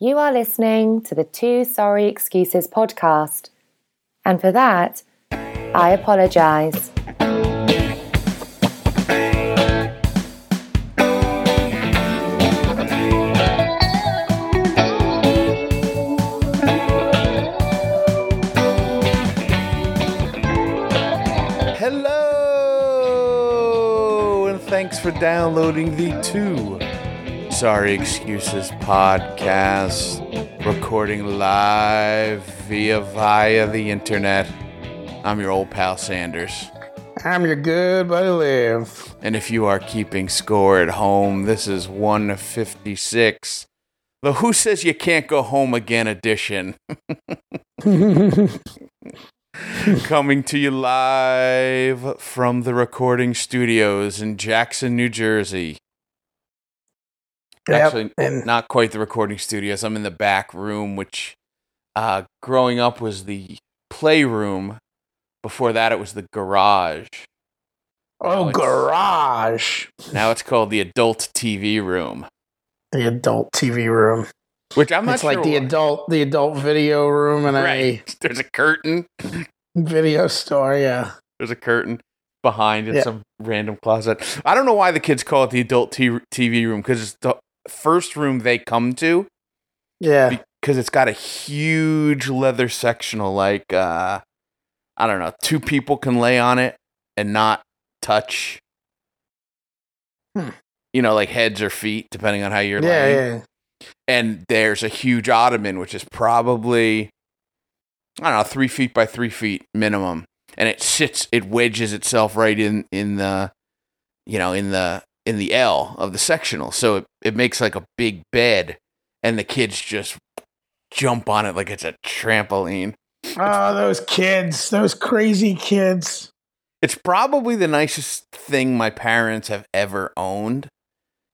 You are listening to the Two Sorry Excuses podcast. And for that, I apologize. Hello, and thanks for downloading the Two Sorry Excuses podcast, recording live via via the internet. I'm your old pal Sanders, I'm your good buddy Liv. and if you are keeping score at home, this is 156. The Who Says You Can't Go Home Again edition. Coming to you live from the recording studios in Jackson, New Jersey. Yep, Actually, and not quite the recording studios. I'm in the back room, which uh, growing up was the playroom. Before that, it was the garage. oh, garage, Now it's called the adult TV room, the adult TV room. which I'm not it's sure. like the why- adult, the adult video room in right. There's a curtain. video store. Yeah, There's a curtain behind in Yeah. some random closet. I don't know why the kids call it the adult t- TV room because it's the first room they come to yeah. because it's got a huge leather sectional. Like uh, I don't know, two people can lay on it and not touch. Hmm. You know, like heads or feet, depending on how you're Yeah, laying. yeah. And there's a huge ottoman, which is probably I don't know, three feet by three feet minimum, and it sits, it wedges itself right in in the, you know, in the in the L of the sectional, so it it makes like a big bed, and the kids just jump on it like it's a trampoline. Oh, those kids, those crazy kids. It's probably the nicest thing my parents have ever owned.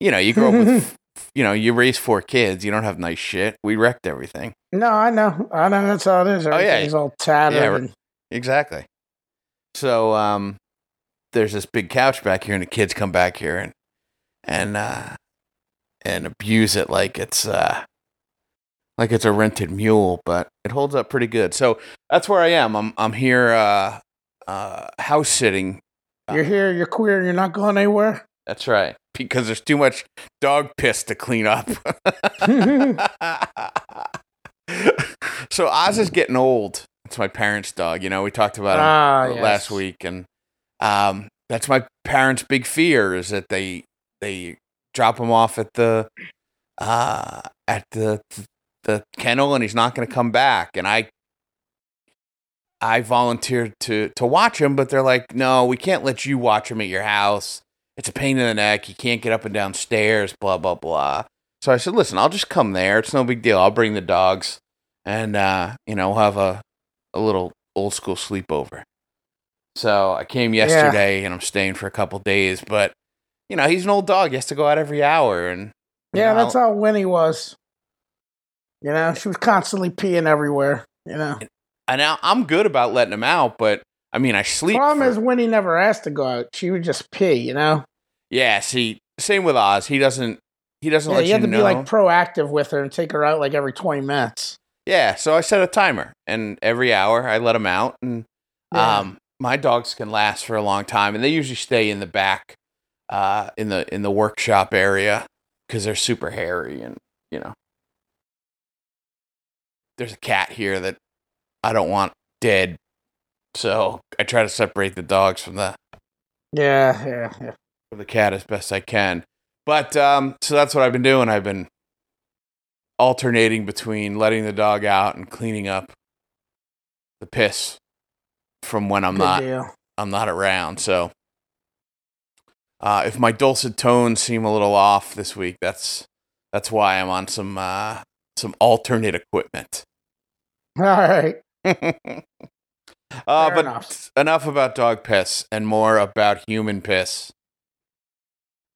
You know, you grow up with, you know, you raise four kids, you don't have nice shit. We wrecked everything. No, I know, I know. That's how it is. Oh, yeah. Everything's all tattered. Yeah, and, Exactly. So um there's this big couch back here and the kids come back here and and uh and abuse it like it's uh like it's a rented mule, but it holds up pretty good. So that's where I am. I'm I'm here uh uh house sitting. you're here. You're queer. You're not going anywhere. That's right. Because there's too much dog piss to clean up. so Oz is getting old. It's my parents' dog. You know, we talked about him Ah, uh, yes. last week, and um, that's my parents' big fear is that they they drop him off at the uh, at the the kennel, and he's not going to come back. And I I volunteered to to watch him, but they're like, no, we can't let you watch him at your house. It's a pain in the neck. he can't get up and down stairs. Blah blah blah. So I said, listen, I'll just come there. It's no big deal. I'll bring the dogs, and uh, you know, we'll have a a little old school sleepover. So I came yesterday and I'm staying for a couple days, but you know, he's an old dog. He has to go out every hour and Yeah, know, that's how Winnie was. You know, she was constantly peeing everywhere. You know, and now I'm good about letting him out, but I mean, I sleep. problem for- is Winnie never asked to go out. She would just pee. You know, yeah, see, same with Oz. He doesn't he doesn't yeah, let you you, have to know. be like proactive with her and take her out like every twenty minutes. yeah, so I set a timer and every hour I let him out and Yeah. um my dogs can last for a long time and they usually stay in the back uh in the in the workshop area cuz they're super hairy and you know there's a cat here that I don't want dead. So I try to separate the dogs from the Yeah, yeah, yeah. from the cat as best I can. But um so that's what I've been doing. I've been alternating between letting the dog out and cleaning up the piss from when I'm Good not deal. I'm not around. So uh, if my dulcet tones seem a little off this week, that's that's why I'm on some uh, some alternate equipment. All right. uh, but enough. enough about dog piss and more about human piss.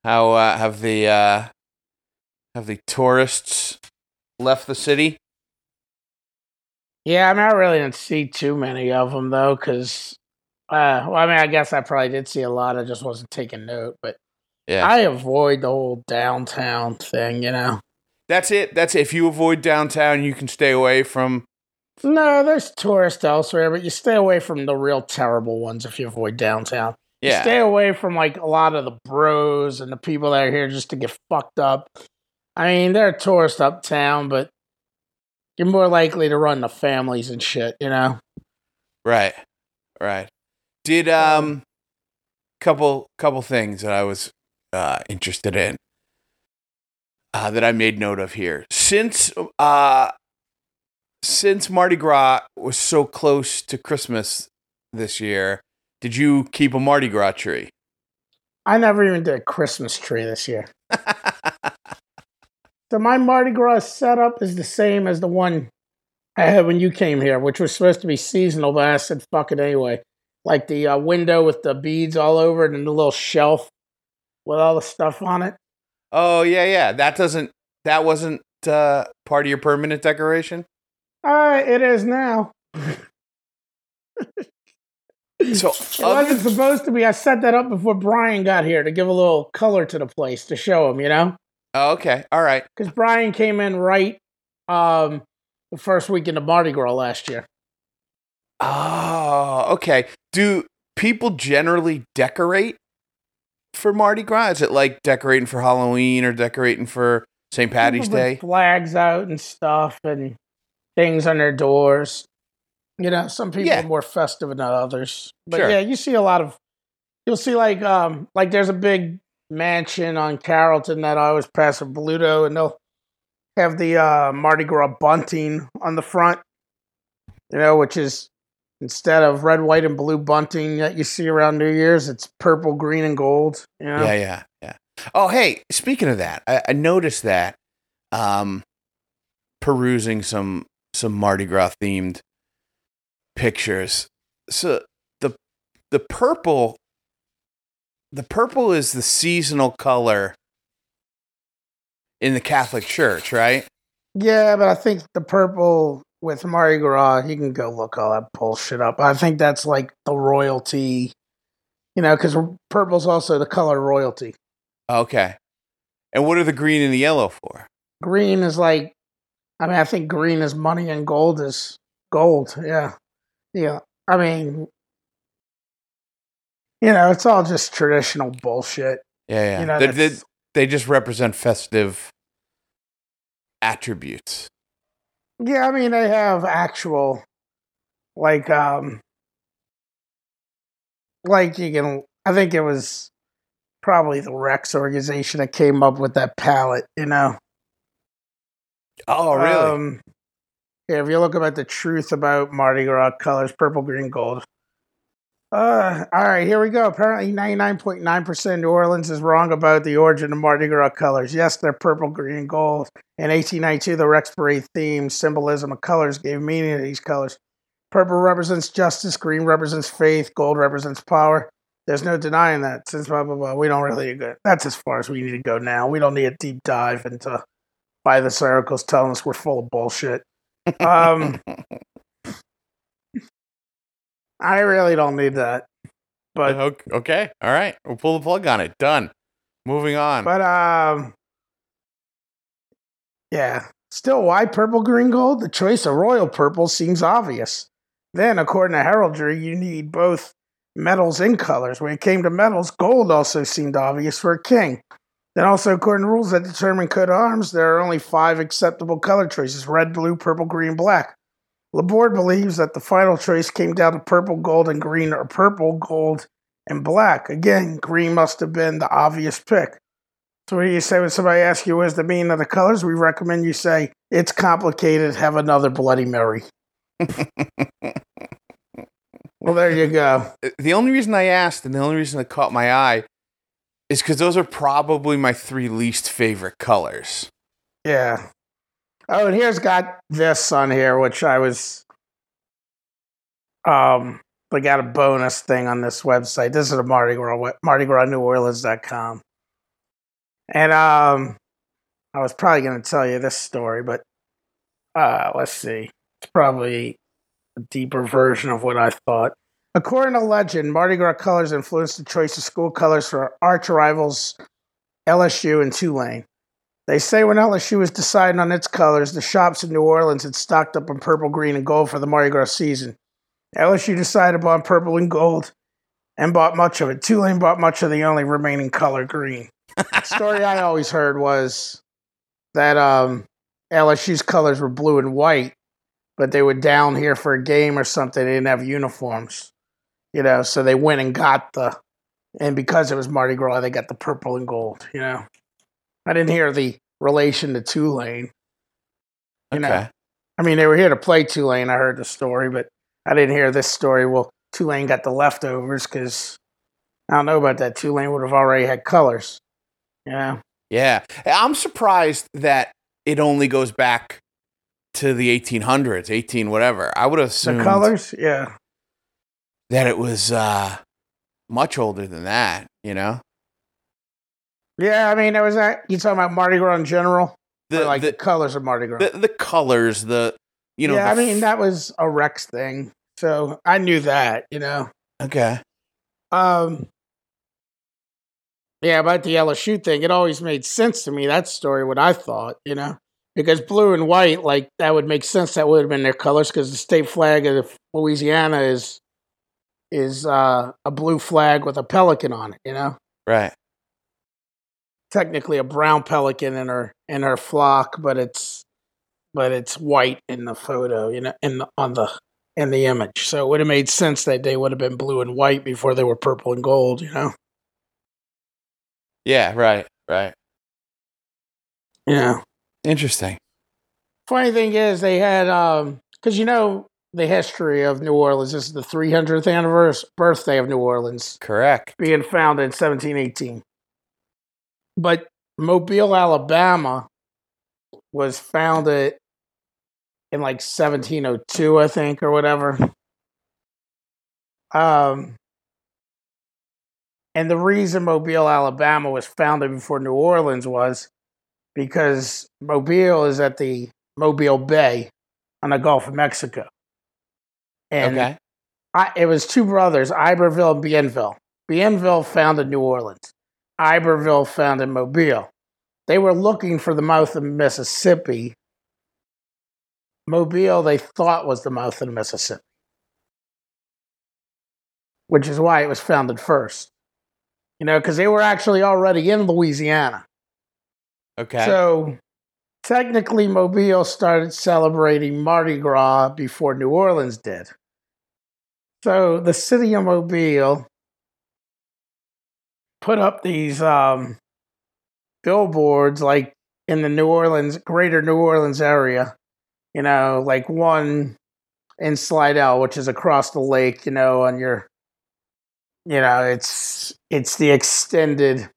How uh, have the uh, have the tourists left the city? Yeah, I mean, I really didn't see too many of them though, because, uh, well, I mean, I guess I probably did see a lot. I just wasn't taking note, but Yeah, I avoid the whole downtown thing. You know, That's it. That's it. if you avoid downtown, you can stay away from. No, there's tourists elsewhere, but you stay away from the real terrible ones if you avoid downtown. Yeah. You stay away from like a lot of the bros and the people that are here just to get fucked up. I mean, they're tourists uptown, but you're more likely to run the families and shit, you know? Right. Right. Did um couple couple things that I was uh interested in uh that I made note of here. Since uh since Mardi Gras was so close to Christmas this year, did you keep a Mardi Gras tree? I never even did a Christmas tree this year. so my Mardi Gras setup is the same as the one I had when you came here, which was supposed to be seasonal, but I said fuck it anyway. Like the uh, window with the beads all over it and the little shelf with all the stuff on it. Oh yeah, yeah. That doesn't that wasn't uh part of your permanent decoration? Uh it is now. So It wasn't supposed to be. I set that up before Brian got here to give a little color to the place to show him, you know? Oh, okay. All right. Because Brian came in right um, the first weekend of Mardi Gras last year. Oh, okay. Do people generally decorate for Mardi Gras? Is it like decorating for Halloween or decorating for St. Patty's Day? Flags out and stuff and things on their doors. You know, some people Yeah. are more festive than others. But Sure. yeah, you see a lot of you'll see like um like there's a big mansion on Carrollton that I always pass with Bluto and they'll have the uh Mardi Gras bunting on the front. You know, which is instead of red, white, and blue bunting that you see around New Year's, it's purple, green, and gold. You know? Yeah, yeah, yeah. Oh, hey, speaking of that, I, I noticed that um perusing some some Mardi Gras themed pictures. So the the purple the purple is the seasonal color in the Catholic Church, right? Yeah, but I think the purple with Mardi Gras, you can go look all that bullshit up. I think that's like the royalty, you know, because purple's also the color royalty. Okay. And what are the green and the yellow for? Green is like, I mean, I think green is money and gold is gold. Yeah. Yeah. I mean, you know, it's all just traditional bullshit. Yeah, yeah. You know, they, they, they just represent festive attributes. Yeah, I mean they have actual like um like you can I think it was probably the Rex organization that came up with that palette, you know. Oh, really? Um yeah, if you look about the truth about Mardi Gras colors, purple, green, gold. Uh, all right, here we go. Apparently, 99.9% of New Orleans is wrong about the origin of Mardi Gras colors. Yes, they're purple, green, and gold. In 1892, the Rex Parade theme symbolism of colors gave meaning to these colors. Purple represents justice, green represents faith, gold represents power. There's no denying that. Since blah blah blah, we don't really go. That's as far as we need to go now. We don't need a deep dive into why the circles telling us we're full of bullshit. Um, I really don't need that. But Ok- okay. All right. We'll pull the plug on it. Done. Moving on. But um, yeah. Still, why purple, green, gold? The choice of royal purple seems obvious. Then, according to heraldry, you need both metals and colors. When it came to metals, gold also seemed obvious for a king. Then, also, according to rules that determine coat of arms, there are only five acceptable color choices red, blue, purple, green, black. Laborde believes that the final choice came down to purple, gold, and green, or purple, gold, and black. Again, green must have been the obvious pick. So, what do you say when somebody asks you what's the meaning of the colors? We recommend you say, It's complicated, have another Bloody Mary. well, there you go. Uh, the only reason I asked and the only reason it caught my eye is because those are probably my three least favorite colors. Yeah. Oh, and here's got this on here, which I was. Um, I got a bonus thing on this website. This is a Mardi Gras, we- Mardi Gras New Orleans.com. And um, I was probably going to tell you this story, but uh, let's see. It's probably a deeper version of what I thought. According to legend, Mardi Gras colors influenced the choice of school colors for arch rivals LSU and Tulane. They say when LSU was deciding on its colors, the shops in New Orleans had stocked up on purple, green, and gold for the Mardi Gras season. LSU decided upon purple and gold and bought much of it. Tulane bought much of the only remaining color, green. the story I always heard was that um, LSU's colors were blue and white, but they were down here for a game or something. They didn't have uniforms, you know, so they went and got the, and because it was Mardi Gras, they got the purple and gold, you know. I didn't hear the relation to Tulane. You know, Okay. I mean, they were here to play Tulane. I heard the story, but I didn't hear this story. Well, Tulane got the leftovers because I don't know about that. Tulane would have already had colors. Yeah. Yeah. I'm surprised that it only goes back to the 1800s, 18 whatever. I would have The colors? Yeah. that it was uh, much older than that, you know? Yeah, I mean, there was that. You talking about Mardi Gras in general? The, or like the, the, colors of Mardi Gras? the, the colors, the, you know, yeah, I mean, f- that was a Rex thing. So I knew that, you know. okay. Um, yeah, about the LSU thing, it always made sense to me. That story, what I thought, you know, because blue and white, like that would make sense. That would have been their colors because the state flag of Louisiana is is uh, a blue flag with a pelican on it. You know, Right. Technically a brown pelican in her in her flock, but it's but it's white in the photo. You know, in the, on the in the image. So it would have made sense that they would have been blue and white before they were purple and gold. You know. Yeah, right, right. Yeah. Interesting. Funny thing is, they had um, because you know the history of New Orleans. This is the 300th anniversary birthday of New Orleans, Correct. being founded in 1718. But Mobile, Alabama, was founded in like 1702, I think, or whatever. Um, and the reason Mobile, Alabama was founded before New Orleans was because Mobile is at the Mobile Bay on the Gulf of Mexico. And okay. I, it was two brothers, Iberville and Bienville. Bienville founded New Orleans. Iberville founded Mobile. They were looking for the mouth of Mississippi. Mobile, they thought was the mouth of the Mississippi, which is why it was founded first. You know, because they were actually already in Louisiana. Okay. So technically, Mobile started celebrating Mardi Gras before New Orleans did. So the city of Mobile put up these um, billboards, like in the New Orleans, greater New Orleans area. You know, like one in Slidell, which is across the lake. You know, on your, you know, it's it's the extended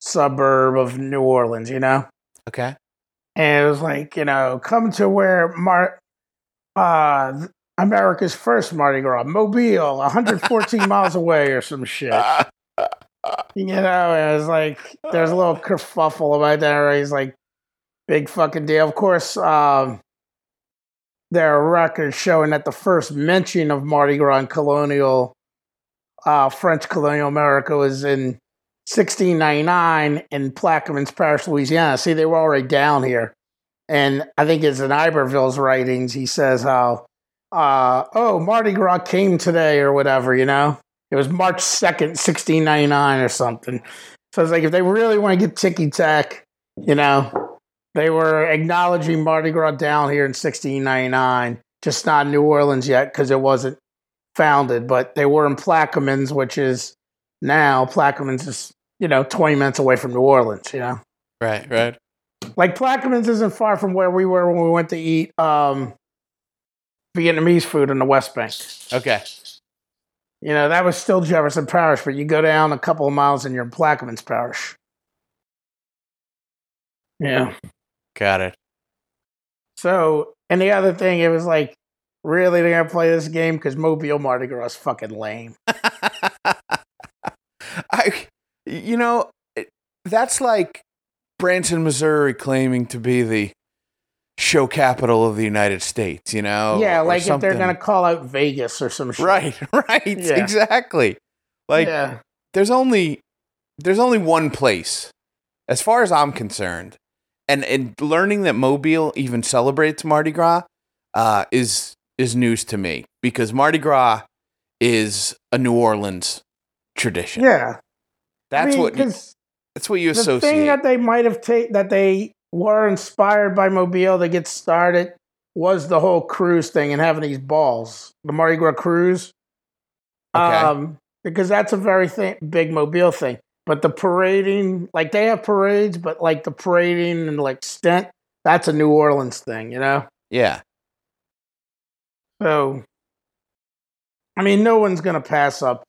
suburb of New Orleans. You know. okay. And it was like, you know, come to where Mar- uh, America's first Mardi Gras, Mobile, 114 miles away or some shit. You know, it was like, there's a little kerfuffle about that. Right? He's like, big fucking deal. Of course, um, there are records showing that the first mention of Mardi Gras in colonial, uh, French colonial America was in 1699 in Plaquemines Parish, Louisiana. See, they were already down here. And I think it's in Iberville's writings. He says how, uh, oh, Mardi Gras came today or whatever, you know? It was March 2nd, 1699 or something. So it's like if they really want to get ticky tack, you know, they were acknowledging Mardi Gras down here in 1699, just not New Orleans yet because it wasn't founded, but they were in Plaquemines, which is now Plaquemines is, you know, 20 minutes away from New Orleans, you know? Right, right. Like Plaquemines isn't far from where we were when we went to eat um, Vietnamese food in the West Bank. Okay. You know, that was still Jefferson Parish, but you go down a couple of miles and you're in Plaquemines Parish. Yeah. Got it. So, and the other thing, it was like, really, they're going to play this game? Because Mobile Mardi Gras is fucking lame. I, you know, that's like Branson, Missouri claiming to be the show capital of the United States, you know? yeah, like if they're going to call out Vegas or some shit. Right, right. Yeah. Exactly. Like yeah. there's only there's only one place as far as I'm concerned and and learning that Mobile even celebrates Mardi Gras uh, is is news to me because Mardi Gras is a New Orleans tradition. Yeah, that's I mean, what that's what you the associate. thing that they might have taken that they were inspired by Mobile to get started was the whole cruise thing and having these balls, the Mardi Gras cruise. Okay. Um, because that's a very th- big Mobile thing. But the parading, like they have parades, but like the parading and like stent, that's a New Orleans thing, you know. yeah, So, I mean, no one's gonna pass up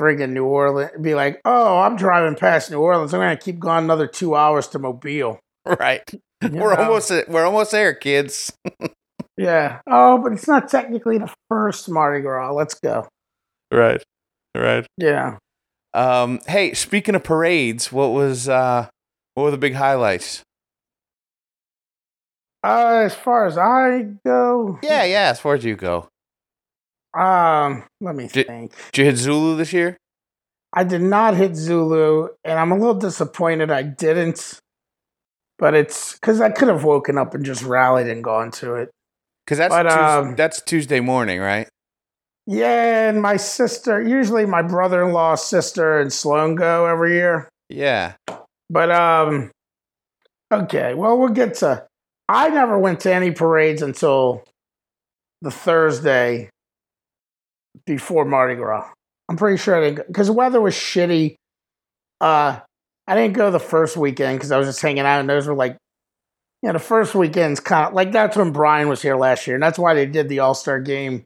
friggin' New Orleans. Be like, oh, I'm driving past New Orleans. I'm gonna keep going another two hours to Mobile. right. You We're know? almost we're almost there, kids. yeah. Oh, but it's not technically the first Mardi Gras. Let's go. Right, right. Yeah. Um, hey, speaking of parades, what was uh, what were the big highlights? Uh, as far as I go, Yeah, yeah. As far as you go, Um, let me Did- think. did you hit Zulu this year? I did not hit Zulu, and I'm a little disappointed I didn't. But it's because I could have woken up and just rallied and gone to it. Because that's But, Tues- um, that's Tuesday morning, right? Yeah, and my sister, usually my brother-in-law's sister and Sloan go every year. Yeah. But um okay, well we'll get to I never went to any parades until the Thursday before Mardi Gras. I'm pretty sure I didn't because the weather was shitty. Uh I didn't go the first weekend because I was just hanging out and those were like you know, the first weekend's kind of like that's when Brian was here last year, and that's why they did the All Star game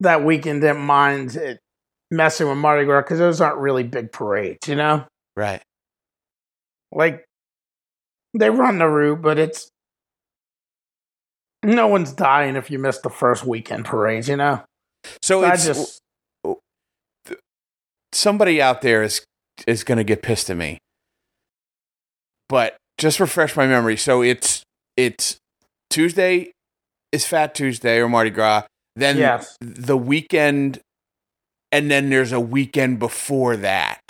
that weekend. Didn't mind it messing with Mardi Gras because those aren't really big parades, you know Right. like they run the route, but it's no one's dying if you miss the first weekend parades, you know. So I it's just somebody out there is is going to get pissed at me. But just refresh my memory. So it's it's Tuesday is Fat Tuesday or Mardi Gras. Then yes, the weekend, and then there's a weekend before that.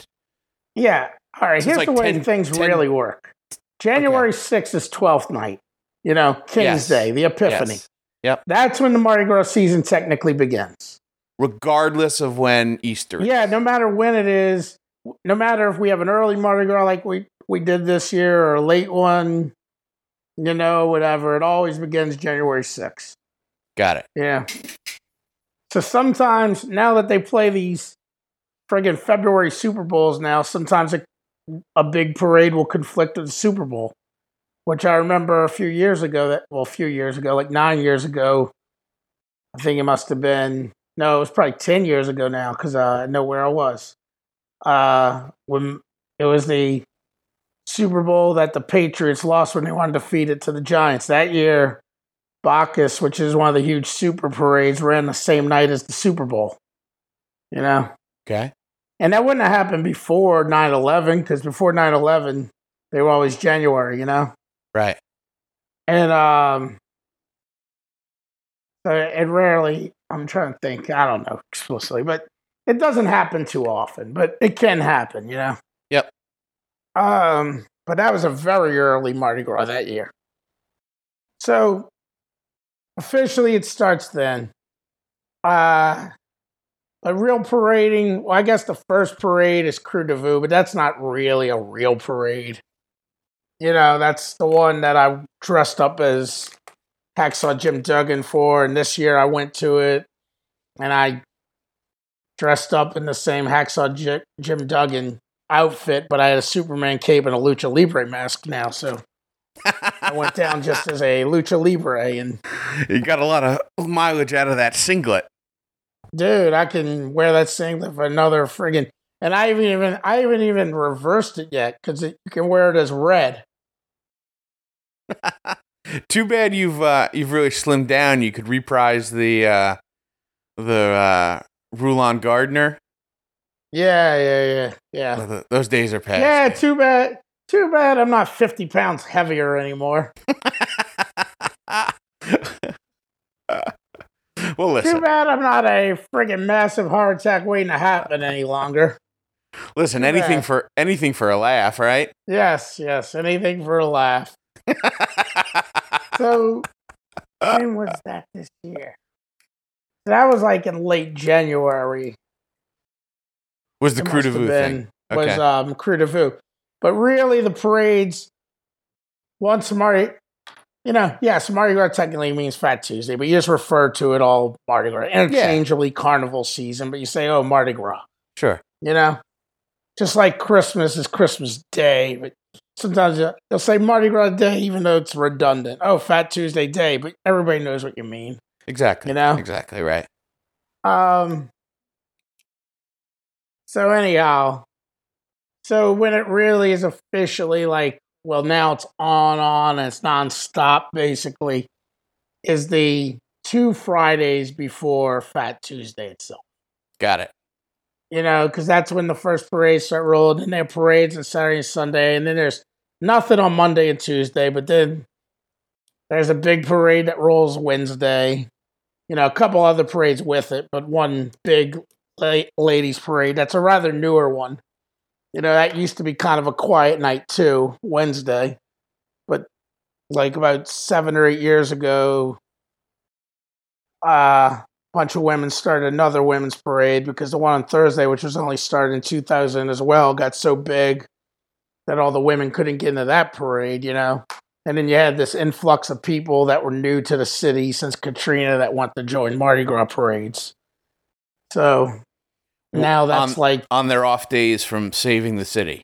yeah. All right, So here's like the way 10 things 10 really work. January sixth is twelfth night. You know, King's Yes. Day, the Epiphany. Yes. That's when the Mardi Gras season technically begins. Regardless of when Easter. is. Yeah, no matter when it is, no matter if we have an early Mardi Gras like we, we did this year or a late one, you know, whatever, it always begins January 6th. Got it. Yeah. So sometimes, now that they play these friggin' February Super Bowls now, sometimes a, a big parade will conflict with the Super Bowl, which I remember a few years ago, that well, a few years ago, like nine years ago, I think it must have been, no, it was probably 10 years ago now because uh, I know where I was. Uh, when it was the Super Bowl that the Patriots lost when they wanted to feed it to the Giants. That year, Bacchus, which is one of the huge super parades, ran the same night as the Super Bowl. You know? Okay. And that wouldn't have happened before 9 11, because before 9 11, they were always January, you know? Right. And um, so it rarely, I'm trying to think, I don't know explicitly, but it doesn't happen too often, but it can happen, you know? Yep. Um, but that was a very early Mardi Gras that year. So officially it starts then. Uh, a real parading, well, I guess the first parade is Krewe du Vieux, but that's not really a real parade. You know, that's the one that I dressed up as Hacksaw Jim Duggan for, and this year I went to it and I dressed up in the same Hacksaw J- Jim Duggan outfit, but I had a Superman cape and a Lucha Libre mask now, so I went down just as a Lucha Libre, and you got a lot of mileage out of that singlet. dude, I can wear that singlet for another friggin' and I haven't even I haven't even reversed it yet because you can wear it as red. Too bad you've uh, you've really slimmed down. You could reprise the uh, the uh, Rulon Gardner. Yeah, yeah, yeah, yeah. Those days are past. Yeah, too bad. Too bad I'm not 50 pounds heavier anymore. well, listen. Too bad I'm not a friggin' massive heart attack waiting to happen any longer. Listen, anything for anything for a laugh, right? Yes, yes, anything for a laugh. So when was that this year? That was like in late January. was the Krewe du Vieux thing? Was um Krewe du Vieux. But really the parades once Mardi you know, yes, Mardi Gras technically means Fat Tuesday, but you just refer to it all Mardi Gras. Interchangeably carnival season, but you say, oh Mardi Gras. Sure. You know? Just like Christmas is Christmas Day, but sometimes they'll say Mardi Gras Day even though it's redundant. Oh, Fat Tuesday Day, but everybody knows what you mean. Exactly. You know? Exactly right. Um. So anyhow, so when it really is officially like, well, now it's on, on, and it's nonstop, basically, is the two Fridays before Fat Tuesday itself. Got it. You know, because that's when the first parades start rolling, and there parades on Saturday and Sunday, and then there's nothing on Monday and Tuesday, but then there's a big parade that rolls Wednesday. You know, a couple other parades with it, but one big la- ladies parade that's a rather newer one. You know, that used to be kind of a quiet night too, Wednesday. But like about seven or eight years ago, uh, bunch of women started another women's parade because the one on Thursday, which was only started in 2000 as well, got so big that all the women couldn't get into that parade, you know. And then you had this influx of people that were new to the city since Katrina that want to join Mardi Gras parades. So now that's on, like, on their off days from saving the city.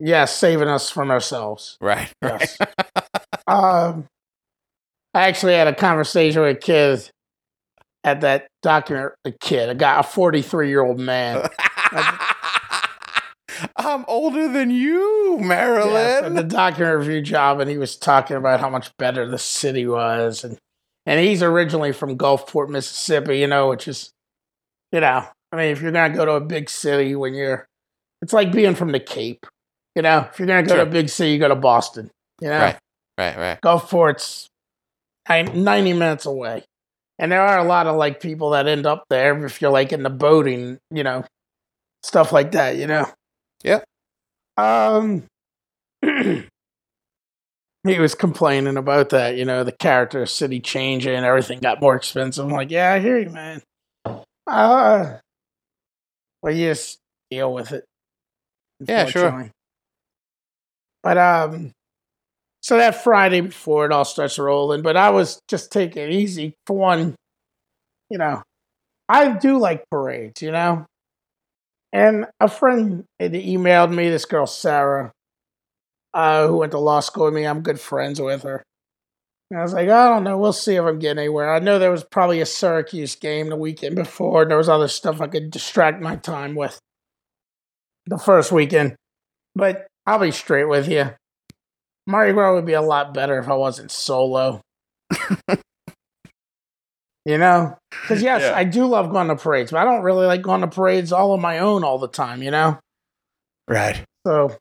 yes, saving us from ourselves. Right. Right. Yes. um, I actually had a conversation with a kid at that document. A kid, a guy, a 43 year old man. I'm older than you, Yes, Marilyn. at the document review job, and he was talking about how much better the city was, and and he's originally from Gulfport, Mississippi, you know, which is, you know, I mean, if you're gonna go to a big city when you're, it's like being from the Cape, you know, if you're gonna go Sure. to a big city, you go to Boston, you know, Right. right, right. Gulfport's nine- 90 minutes away. And there are a lot of like people that end up there if you're like in the boating, you know, stuff like that, you know. Yeah. Um he was complaining about that, you know, the character of city changing, everything got more expensive. I'm like, yeah, I hear you, man. Uh well you just deal with it. Yeah, sure. But um so that Friday before it all starts rolling, but I was just taking it easy for one, you know. I do like parades, you know. And a friend emailed me, this girl Sarah, uh, who went to law school with me. I'm good friends with her. And I was like, I don't know. We'll see if I'm getting anywhere. I know there was probably a Syracuse game the weekend before, and there was other stuff I could distract my time with the first weekend. But I'll be straight with you. Mardi Gras would be a lot better if I wasn't solo. you know? Because, yes, Yeah. I do love going to parades, but I don't really like going to parades all on my own all the time, you know? Right. So,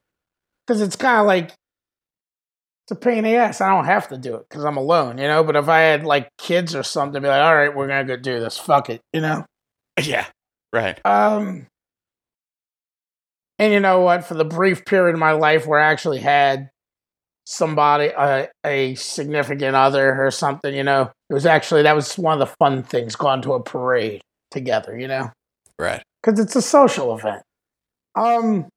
because it's kind of like, it's a pain in the ass. I don't have to do it because I'm alone, you know? But if I had like kids or something, be like, all right, we're going to go do this. Fuck it, you know? Yeah. Right. Um, and you know what? For the brief period of my life where I actually had somebody, uh, a significant other or something, you know, it was actually that was one of the fun things going to a parade together, you know, Right. because it's a social event. Um,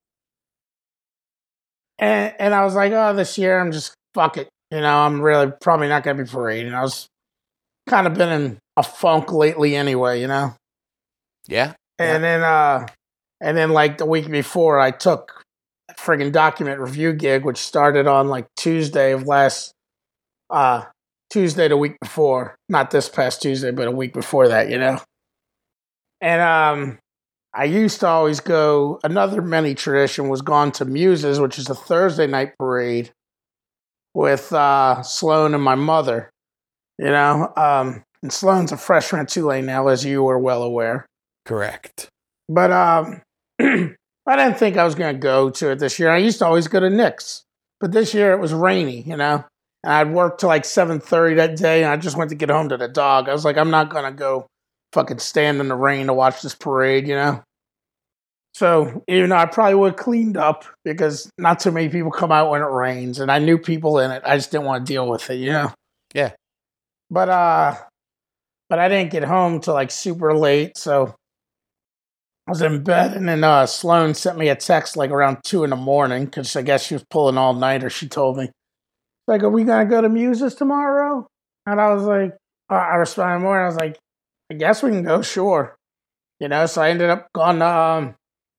and and I was like, oh, this year I'm just fuck it, you know, I'm really probably not gonna be parading. I was kind of been in a funk lately anyway, you know. Yeah. And then uh and then like the week before I took friggin' document review gig which started on like Tuesday of last uh Tuesday the week before. Not this past Tuesday, but a week before that, you know. And um I used to always go another mini tradition was gone to Muses, which is a Thursday night parade with uh Sloan and my mother. You know, um and Sloan's a freshman at Tulane now, as you are well aware. Correct. But um, I didn't think I was going to go to it this year. I used to always go to Nick's, but this year it was rainy, you know. And I'd worked till like seven thirty that day, and I just went to get home to the dog. I was like, I'm not going to go fucking stand in the rain to watch this parade, you know. So even though I probably would have cleaned up because not too many people come out when it rains, and I knew people in it, I just didn't want to deal with it, you know. Yeah. But uh, but I didn't get home till like super late, so I was in bed, and then uh, Sloan sent me a text like around two in the morning because I guess she was pulling all nighter. She told me, like, "Are we gonna go to Muses tomorrow?" And I was like, uh, I responded more, and I was like, "I guess we can go, sure." You know, so I ended up going to um,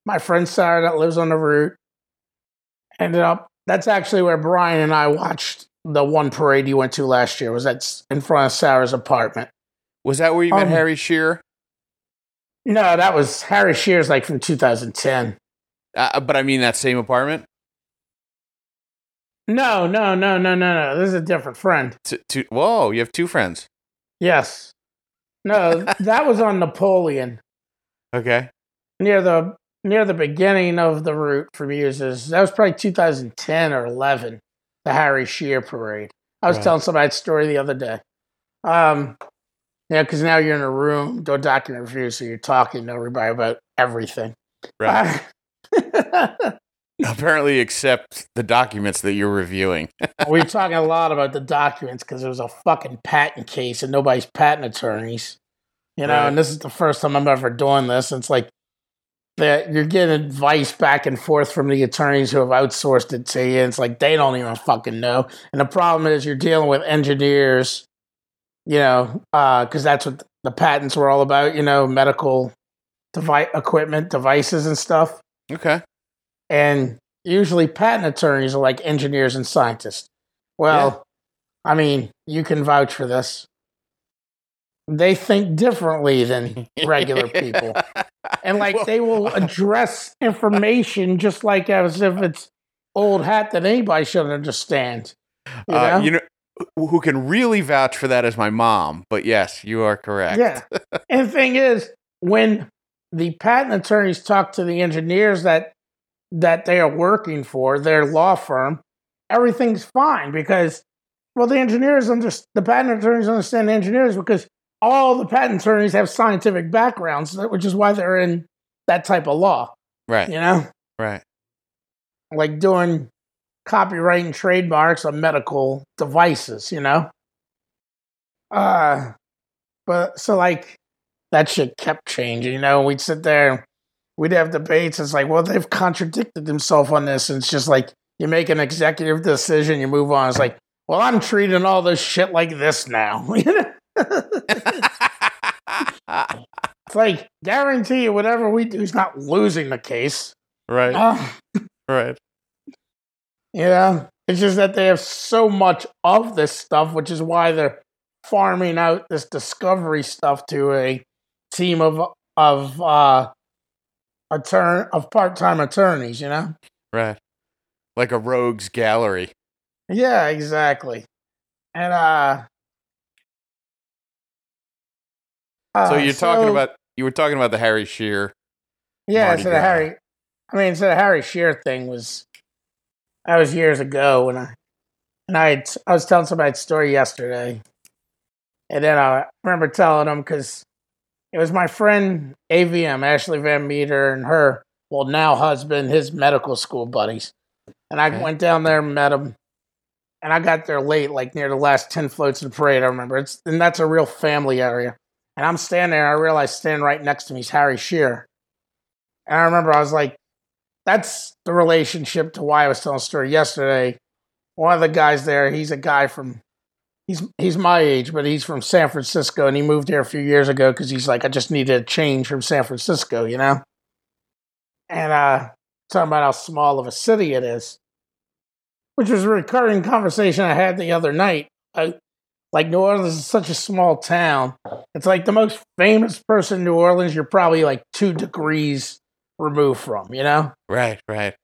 my friend Sarah that lives on the route. Ended up that's actually where Brian and I watched the one parade you went to last year. Was that in front of Sarah's apartment? Was that where you met Um, Harry Shearer? No, that was Harry Shear's like from 2010. Uh, but I mean that same apartment. No, no, no, no, no, no. This is a different friend. T- t- whoa, you have two friends. Yes. No, that was on Napoleon Okay. near the near the beginning of the route for Muses. That was probably 2010 or 11. The Harry Shear parade. I was Right. telling somebody that story the other day. Um, yeah, because now you're in a room doing document review, so you're talking to everybody about everything. Right. Apparently, except the documents that you're reviewing. We're talking a lot about the documents because it was a fucking patent case and nobody's patent attorneys. You know, Right. and this is the first time I'm ever doing this. It's like that you're getting advice back and forth from the attorneys who have outsourced it to you. It's like they don't even fucking know. And the problem is you're dealing with engineers, you know, because that's what the patents were all about, you know, medical device equipment, devices and stuff. Okay. And usually patent attorneys are like engineers and scientists. Well, I mean, you can vouch for this. They think differently than regular people. And like Well- they will address information just like as if it's old hat that anybody should understand. You Uh, you know who can really vouch for that is my mom. But yes, you are correct. Yeah. and the thing is, when the patent attorneys talk to the engineers that that they are working for, their law firm, everything's fine because well, the engineers under the patent attorneys understand engineers because all the patent attorneys have scientific backgrounds, which is why they're in that type of law. Right. You know, Right. like doing copyright and trademarks on medical devices. You know, uh, but so like that shit kept changing. You know, we'd sit there, and we'd have debates. It's like, well, they've contradicted themselves on this. And it's just like you make an executive decision, you move on. It's like, well, I'm treating all this shit like this now. it's like guarantee you, whatever we do is not losing the case. right. Uh, Right. You know, it's just that they have so much of this stuff, which is why they're farming out this discovery stuff to a team of of uh attorney of part-time attorneys you know Right. Like a rogues gallery. yeah exactly and uh, so uh, you're talking so- about you were talking about the Harry Shearer. yeah so the harry i mean so the harry shear thing was that was years ago when i and i i was telling somebody a story yesterday. And then i remember telling them because it was my friend avm ashley van meter and her well now husband his medical school buddies. And i Okay. went down there and met him and i got there late like near the last 10 floats of the parade i remember. It's and that's a real family area. And i'm standing there i realized standing right next to me is harry shear and i remember i was like that's the relationship to why i was telling a story yesterday. One of the guys there he's a guy from he's he's my age but he's from san francisco and he moved here a few years ago because he's like i just needed a change from san francisco you know? And uh talking about how small of a city it is which was a recurring conversation i had the other night. I, like new orleans is such a small town. It's like the most famous person in new orleans you're probably like two degrees removed from you know Right. Right.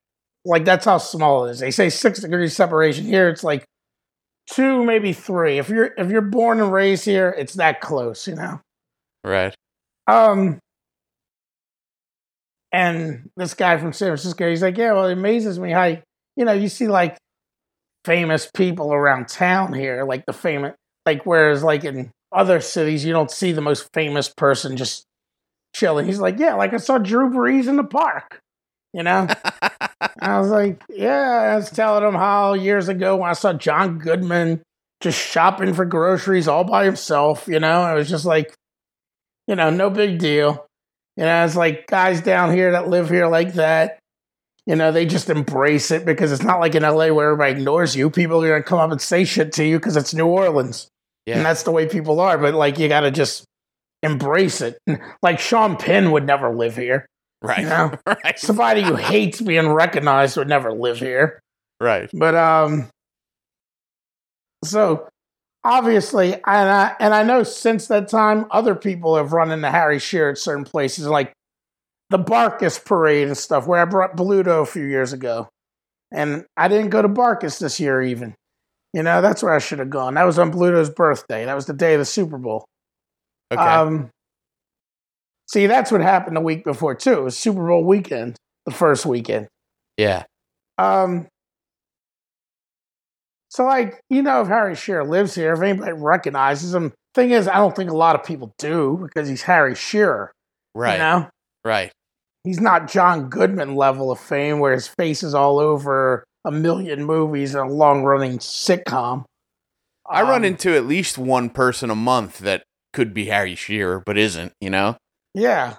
like that's how small it is. They say six degrees separation. Here it's like two, maybe three. If you're if you're born and raised here, it's that close, you know. Right. Um and this guy from San Francisco, he's like, Yeah, well, it amazes me how you know, you see like famous people around town here, like the famous like whereas like in other cities you don't see the most famous person just chilling. He's like, yeah, like I saw Drew Brees in the park. You know, I was like, yeah. I was telling him how years ago when I saw John Goodman just shopping for groceries all by himself. You know, it was just like, you know, no big deal. You know, it's like guys down here that live here like that. You know, they just embrace it because it's not like in LA where everybody ignores you. People are gonna come up and say shit to you because it's New Orleans. Yeah. And that's the way people are. But like you gotta just embrace it. Like Sean Penn would never live here. right. You know? right. Somebody who hates being recognized would never live here. Right. But um so obviously and I and I know since that time other people have run into Harry Shearer at certain places like the Barkus parade and stuff where I brought Bluto a few years ago. And I didn't go to Barkus this year even. You know, that's where I should have gone. That was on Bluto's birthday. That was the day of the Super Bowl. Okay. Um, see, that's what happened the week before too. It was Super Bowl weekend, the first weekend. yeah. Um, so like you know, if Harry Shearer lives here, if anybody recognizes him, thing is, I don't think a lot of people do because he's Harry Shearer. Right. You know, Right. he's not John Goodman level of fame where his face is all over a million movies and a long running sitcom. I run Um, into at least one person a month that could be Harry Shearer, but isn't. You know. Yeah.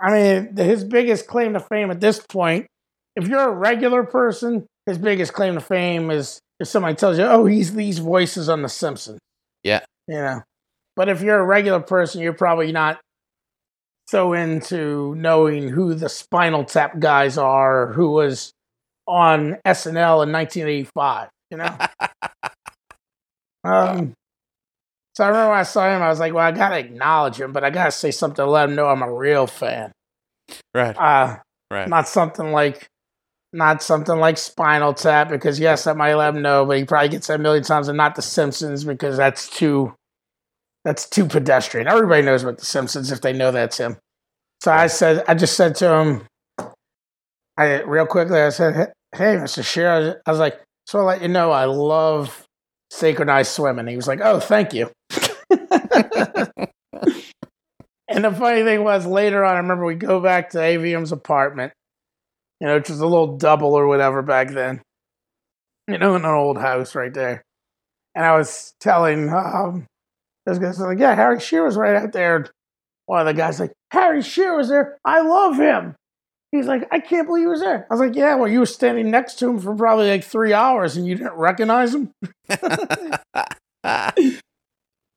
I mean, his biggest claim to fame at this point, if you're a regular person, his biggest claim to fame is if somebody tells you, oh, he's these voices on The Simpsons. Yeah. You know. But if you're a regular person, you're probably not so into knowing who the Spinal Tap guys are, who was on SNL in 1985. You know. um. So I remember when I saw him, I was like, "Well, I gotta acknowledge him, but I gotta say something to let him know I'm a real fan." Right. Uh, Right. not something like, not something like Spinal Tap, because yes, that might let him know, but he probably gets that a million times, and not The Simpsons because that's too, that's too pedestrian. Everybody knows about The Simpsons if they know that's him. So I said, I just said to him, I real quickly, I said, "Hey, Mr. Shearer," I was like, "So I'll let you know, I love synchronized swimming." He was like, "Oh, thank you." and the funny thing was, later on, I remember we go back to AVM's apartment, you know, which was a little double or whatever back then, you know, in an old house right there. And I was telling um, guys, like, "Yeah, Harry Shearer's right out there." One of the guys like, "Harry Shearer's there. I love him." He's like, I can't believe he was there. I was like, yeah, well, you were standing next to him for probably like three hours and you didn't recognize him.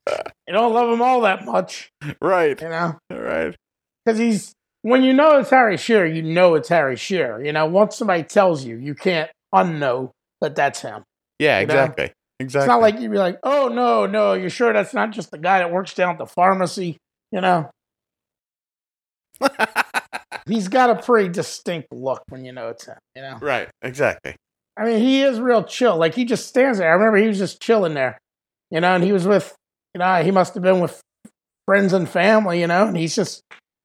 You don't love him all that much, right. you know? Right. Because he's, when you know it's Harry Shearer, you know it's Harry Shearer. You know, once somebody tells you, you can't unknow that that's him. Yeah. You know? Exactly. Exactly. It's not like you'd be like, oh, no, no, you're sure that's not just the guy that works down at the pharmacy, you know? He's got a pretty distinct look when you know it's him, you know? right. Exactly. I mean, he is real chill. Like he just stands there. I remember he was just chilling there, you know, and he was with, you know, he must have been with friends and family, you know, and he's just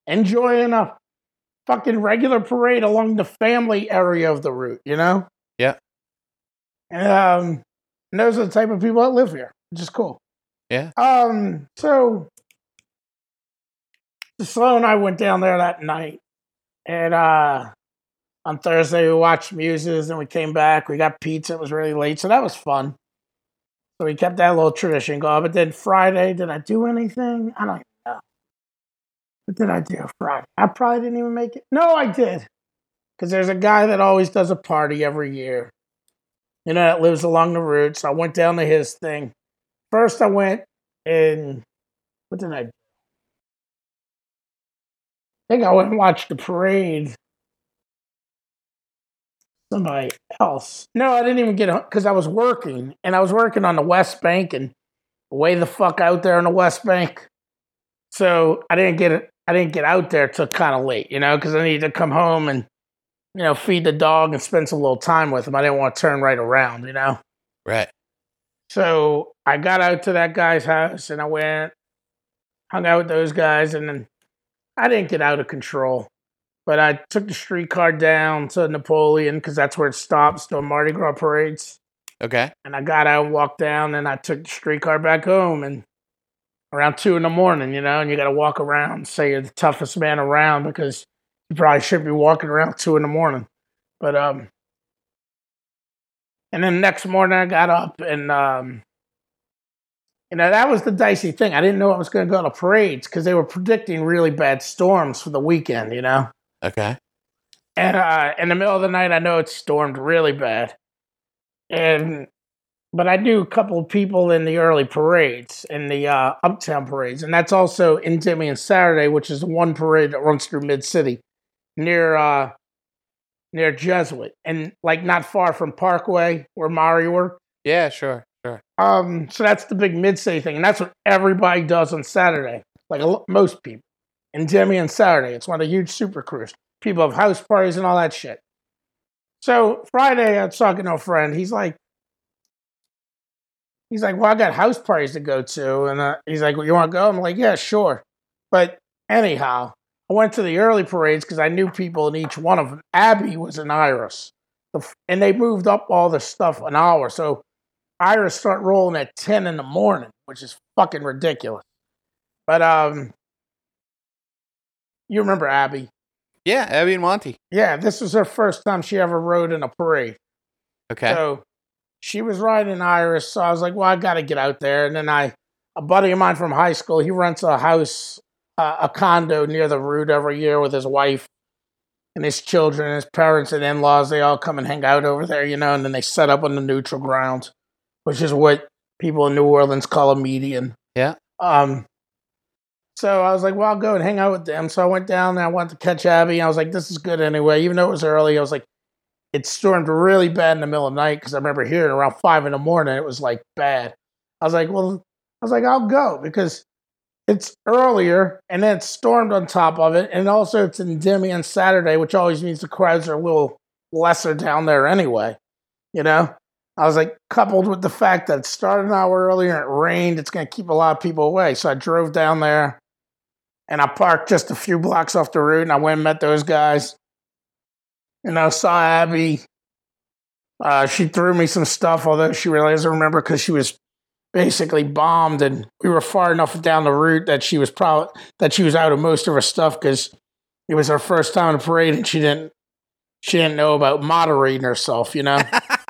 enjoying a fucking regular parade along the family area of the route, you know? Yeah. And um and those are the type of people that live here, which is cool. Yeah. Um, so Sloan and I went down there that night. And uh on Thursday we watched Muses and we came back. We got pizza. It was really late, so that was fun. So we kept that little tradition going. But then Friday, did I do anything? I don't know. What did I do Friday? I probably didn't even make it. No, I did. Because there's a guy that always does a party every year. You know, that lives along the route. So I went down to his thing. First, I went and what did I do? I think I went and watched the parade. Somebody else. No, I didn't even get home because I was working and I was working on the West Bank and way the fuck out there on the West Bank. So I didn't get it. I didn't get out there till kind of late, you know, because I needed to come home and you know feed the dog and spend some little time with him. I didn't want to turn right around, you know. Right. So I got out to that guy's house and I went, hung out with those guys, and then I didn't get out of control. But I took the streetcar down to Napoleon because that's where it stops doing Mardi Gras parades. Okay. And I got out and walked down, and I took the streetcar back home. And around two in the morning, you know, and you got to walk around, say you're the toughest man around because you probably should be walking around two in the morning. But um, and then the next morning I got up and um, you know that was the dicey thing. I didn't know I was going to go to parades because they were predicting really bad storms for the weekend. You know. Okay. And uh, in the middle of the night, I know it stormed really bad, and but I knew a couple of people in the early parades, in the uh, uptown parades, and that's also Endymion Saturday, which is one parade that runs through Mid City, near uh, near Jesuit, and like not far from Parkway where Mari worked. Yeah, sure, sure. Um, so that's the big Mid City thing, and that's what everybody does on Saturday, like lo- most people. Endymion Saturday, it's one of the huge super crews. People have house parties and all that shit. So Friday, I was talking to a friend. He's like, he's like, well, I got house parties to go to, and uh, he's like, well, you want to go? I'm like, yeah, sure. But anyhow, I went to the early parades because I knew people in each one of them. Abby was an Iris, and they moved up all the stuff an hour. So Iris start rolling at ten in the morning, which is fucking ridiculous. But um, you remember Abby? Yeah, Abby and Monty. Yeah, this was her first time she ever rode in a parade. Okay. So she was riding Iris, so I was like, well, I got to get out there. And then I, a buddy of mine from high school, he rents a house, uh, a condo near the route every year with his wife and his children, his parents and in laws. They all come and hang out over there, you know, and then they set up on the neutral ground, which is what people in New Orleans call a median. Yeah. Um, so I was like, well, I'll go and hang out with them. So I went down and I went to catch Abby. I was like, this is good anyway. Even though it was early, I was like, it stormed really bad in the middle of the night because I remember hearing around five in the morning it was like bad. I was like, well, I was like, I'll go because it's earlier and then it stormed on top of it, and also it's Endymion Saturday, which always means the crowds are a little lesser down there anyway. You know, I was like, coupled with the fact that it started an hour earlier and it rained, it's going to keep a lot of people away. So I drove down there and I parked just a few blocks off the route and I went and met those guys. And I saw Abby. Uh, she threw me some stuff, although she really doesn't remember because she was basically bombed, and we were far enough down the route that she was probably that she was out of most of her stuff because it was her first time in a parade, and she didn't she didn't know about moderating herself, you know.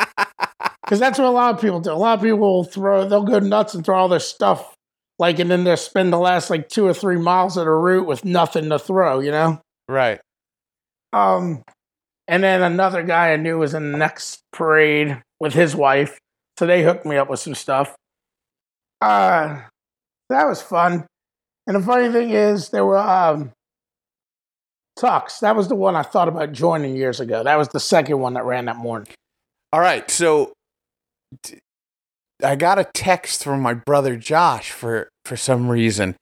Because that's what a lot of people do. A lot of people will throw, they'll go nuts and throw all their stuff, like, and then they'll spend the last like two or three miles of the route with nothing to throw, you know? right. Um, and then another guy I knew was in the next parade with his wife. So they hooked me up with some stuff. Uh, that was fun. And the funny thing is, there were um, Tucks. That was the one I thought about joining years ago. That was the second one that ran that morning. All right. So I got a text from my brother Josh for for some reason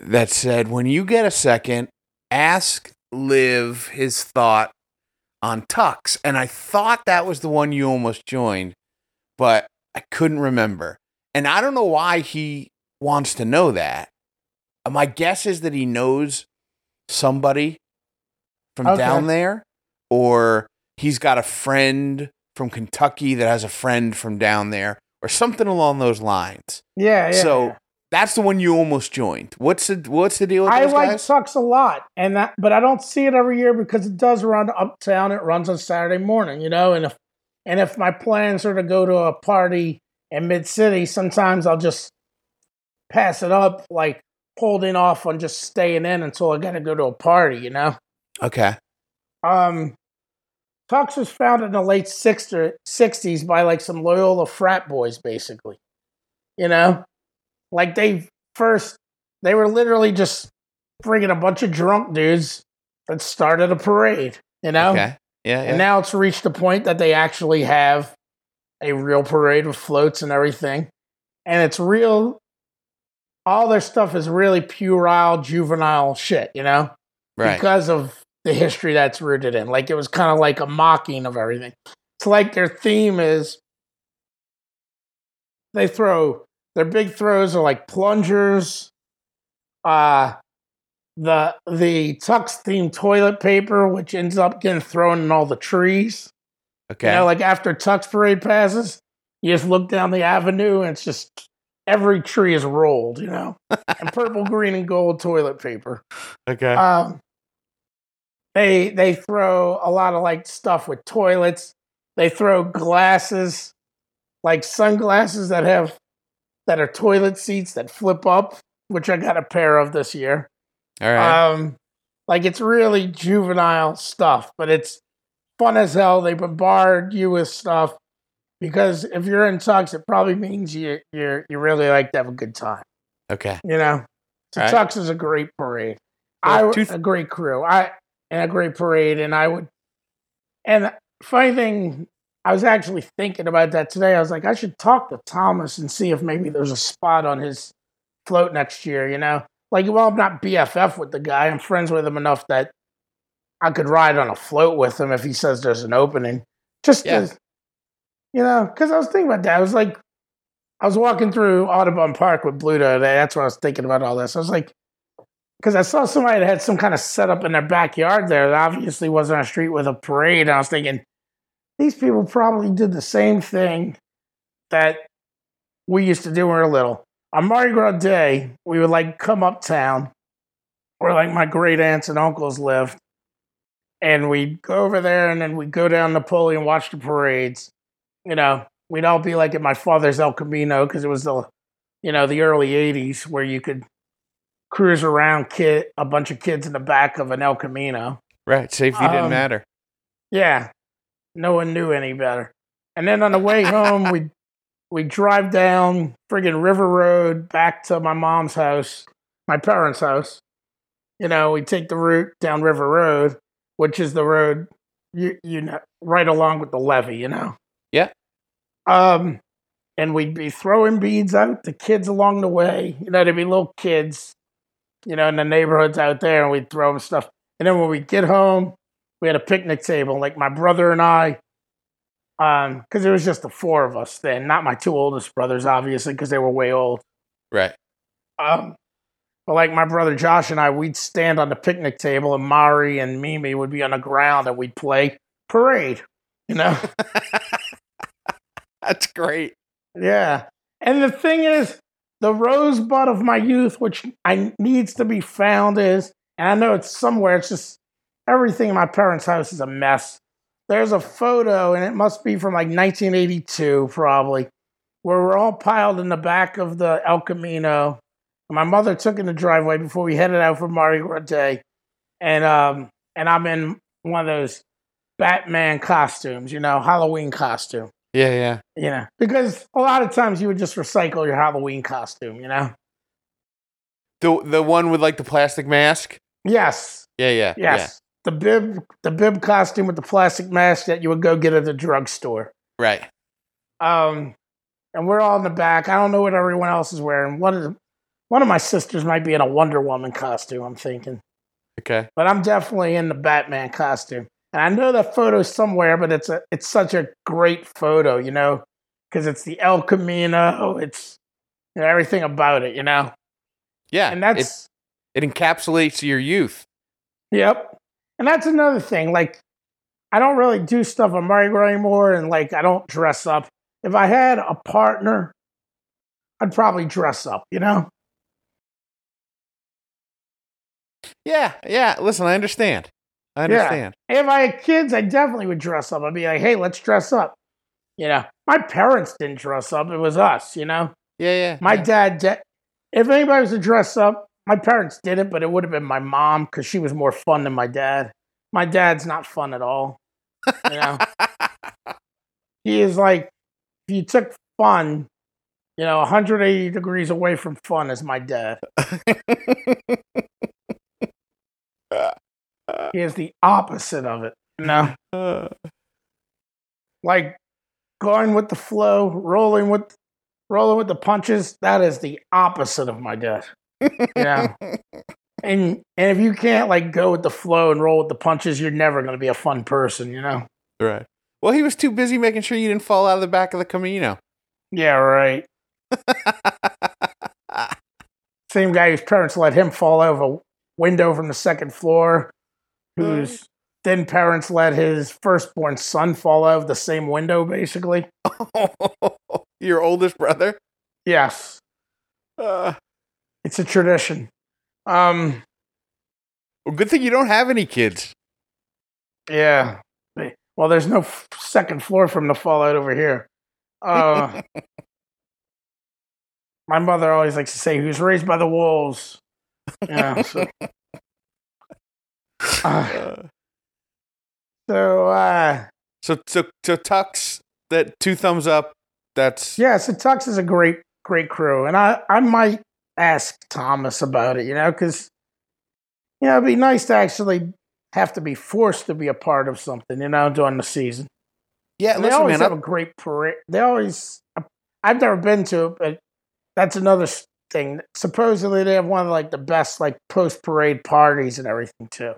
that said, "When you get a second, ask Liv his thought on Tucks." And I thought that was the one you almost joined, but I couldn't remember. And I don't know why he wants to know that. Uh, My guess is that he knows somebody from Okay. down there, or he's got a friend from Kentucky that has a friend from down there, or something along those lines. Yeah, yeah. So that's the one you almost joined. What's the What's the deal with I like guys? Tucks a lot, and that, but I don't see it every year because it does run uptown. It runs on Saturday morning, you know. And if and if my plans are to go to a party in Mid City, sometimes I'll just pass it up, like holding off on just staying in until I got to go to a party, you know. Okay. Um, Tucks was founded in the late 60s by like some Loyola frat boys, basically. You know, like they first, they were literally just bringing a bunch of drunk dudes that started a parade, you know? Okay. Yeah. yeah. And now it's reached the point that they actually have a real parade with floats and everything. And it's real, all their stuff is really puerile, juvenile shit, you know? right. because of the history that's rooted in. Like it was kind of like a mocking of everything. It's like their theme is they throw their big throws are like plungers, uh the the Tucks themed toilet paper, which ends up getting thrown in all the trees. okay. You know, like after Tucks parade passes, you just look down the avenue and it's just every tree is rolled, you know, and purple, green, and gold toilet paper. Okay. Um, they they throw a lot of like stuff with toilets. They throw glasses, like sunglasses that have that are toilet seats that flip up, which I got a pair of this year. All right. Um, like it's really juvenile stuff, but it's fun as hell. They bombard you with stuff because if you're in Tucks, it probably means you you you really like to have a good time. okay. You know, so Right. Tucks is a great parade. Well, I two- a great crew. I and a great parade, and I would. And funny thing, I was actually thinking about that today. I was like, I should talk to Thomas and see if maybe there's a spot on his float next year. You know, like well, I'm not BFF with the guy. I'm friends with him enough that I could ride on a float with him if he says there's an opening. Just Yeah. to, you know, because I was thinking about that. I was like, I was walking through Audubon Park with Bluto today. That's when I was thinking about all this. I was like, because I saw somebody that had some kind of setup in their backyard there that obviously wasn't a street with a parade. And I was thinking, these people probably did the same thing that we used to do when we were little. On Mardi Gras Day, we would like come uptown where like my great aunts and uncles lived. And we'd go over there and then we'd go down Napoleon, watch the parades. You know, we'd all be like at my father's El Camino because it was the, you know, the early 80s where you could cruise around kid a bunch of kids in the back of an El Camino. Right. Safety didn't Um, matter. Yeah. No one knew any better. And then on the way home we we drive down friggin' River Road back to my mom's house, my parents' house. You know, we take the route down River Road, which is the road you you know right along with the levee, you know. Yeah. Um and we'd be throwing beads out to kids along the way. You know, there'd be little kids, you know, in the neighborhoods out there, and we'd throw them stuff. And then when we get home, we had a picnic table, like my brother and I, um, because it was just the four of us then, not my two oldest brothers, obviously, because they were way old. Right. Um, but like my brother Josh and I, we'd stand on the picnic table, and Mari and Mimi would be on the ground, and we'd play parade. You know. That's great. Yeah. And the thing is, the rosebud of my youth, which I needs to be found, is, and I know it's somewhere. It's just everything in my parents' house is a mess. There's a photo, and it must be from like 1982, probably, where we're all piled in the back of the El Camino. My mother took in the driveway before we headed out for Mardi Gras Day, and um, and I'm in one of those Batman costumes, you know, Halloween costume Yeah. Yeah. you know, because a lot of times you would just recycle your Halloween costume, you know? The the one with like the plastic mask. Yes, Yeah. Yeah. yes. The bib, the bib costume with the plastic mask that you would go get at the drugstore. Right. Um, and we're all in the back. I don't know what everyone else is wearing. One of the, one of my sisters might be in a Wonder Woman costume. I'm thinking, Okay. but I'm definitely in the Batman costume. And I know that photo somewhere, but it's a it's such a great photo, you know, because it's the El Camino. It's you know, everything about it, you know. Yeah. and that's it, encapsulates your youth. yep and that's another thing like i don't really do stuff on mardi gras anymore and like i don't dress up if i had a partner i'd probably dress up you know Yeah. Yeah. Listen, I understand. I Yeah. if i had kids i definitely would dress up i'd be like hey let's dress up you know my parents didn't dress up it was us you know Yeah. Yeah. my yeah. dad de- if anybody was to dress up my parents didn't but it would have been my mom because she was more fun than my dad my dad's not fun at all you know he is like if you took fun you know 180 degrees away from fun is my dad he is the opposite of it. You know? Uh, like going with the flow rolling with rolling with the punches that is the opposite of my dad yeah and and if you can't like go with the flow and roll with the punches you're never going to be a fun person you know? Right. Well, he was too busy making sure you didn't fall out of the back of the Camino. yeah right. Same guy whose parents let him fall out of a window from the second floor, whose then parents let his firstborn son fall out of the same window, basically. Your oldest brother? Yes. Uh, It's a tradition. Um, well, good thing you don't have any kids. yeah. Well, there's no f- second floor from the fallout over here. Uh, my mother always likes to say he was raised by the wolves. Yeah. So, uh, so uh, so so so Tucks, that two thumbs up. That's yeah, so Tucks is a great, great crew, and I, I might ask Thomas about it, you know, because you know it'd be nice to actually have to be forced to be a part of something, you know, during the season. yeah. And they always man. have I- a great parade. They always. I've never been to it, but that's another thing. Supposedly, they have one of like the best like post parade parties and everything too.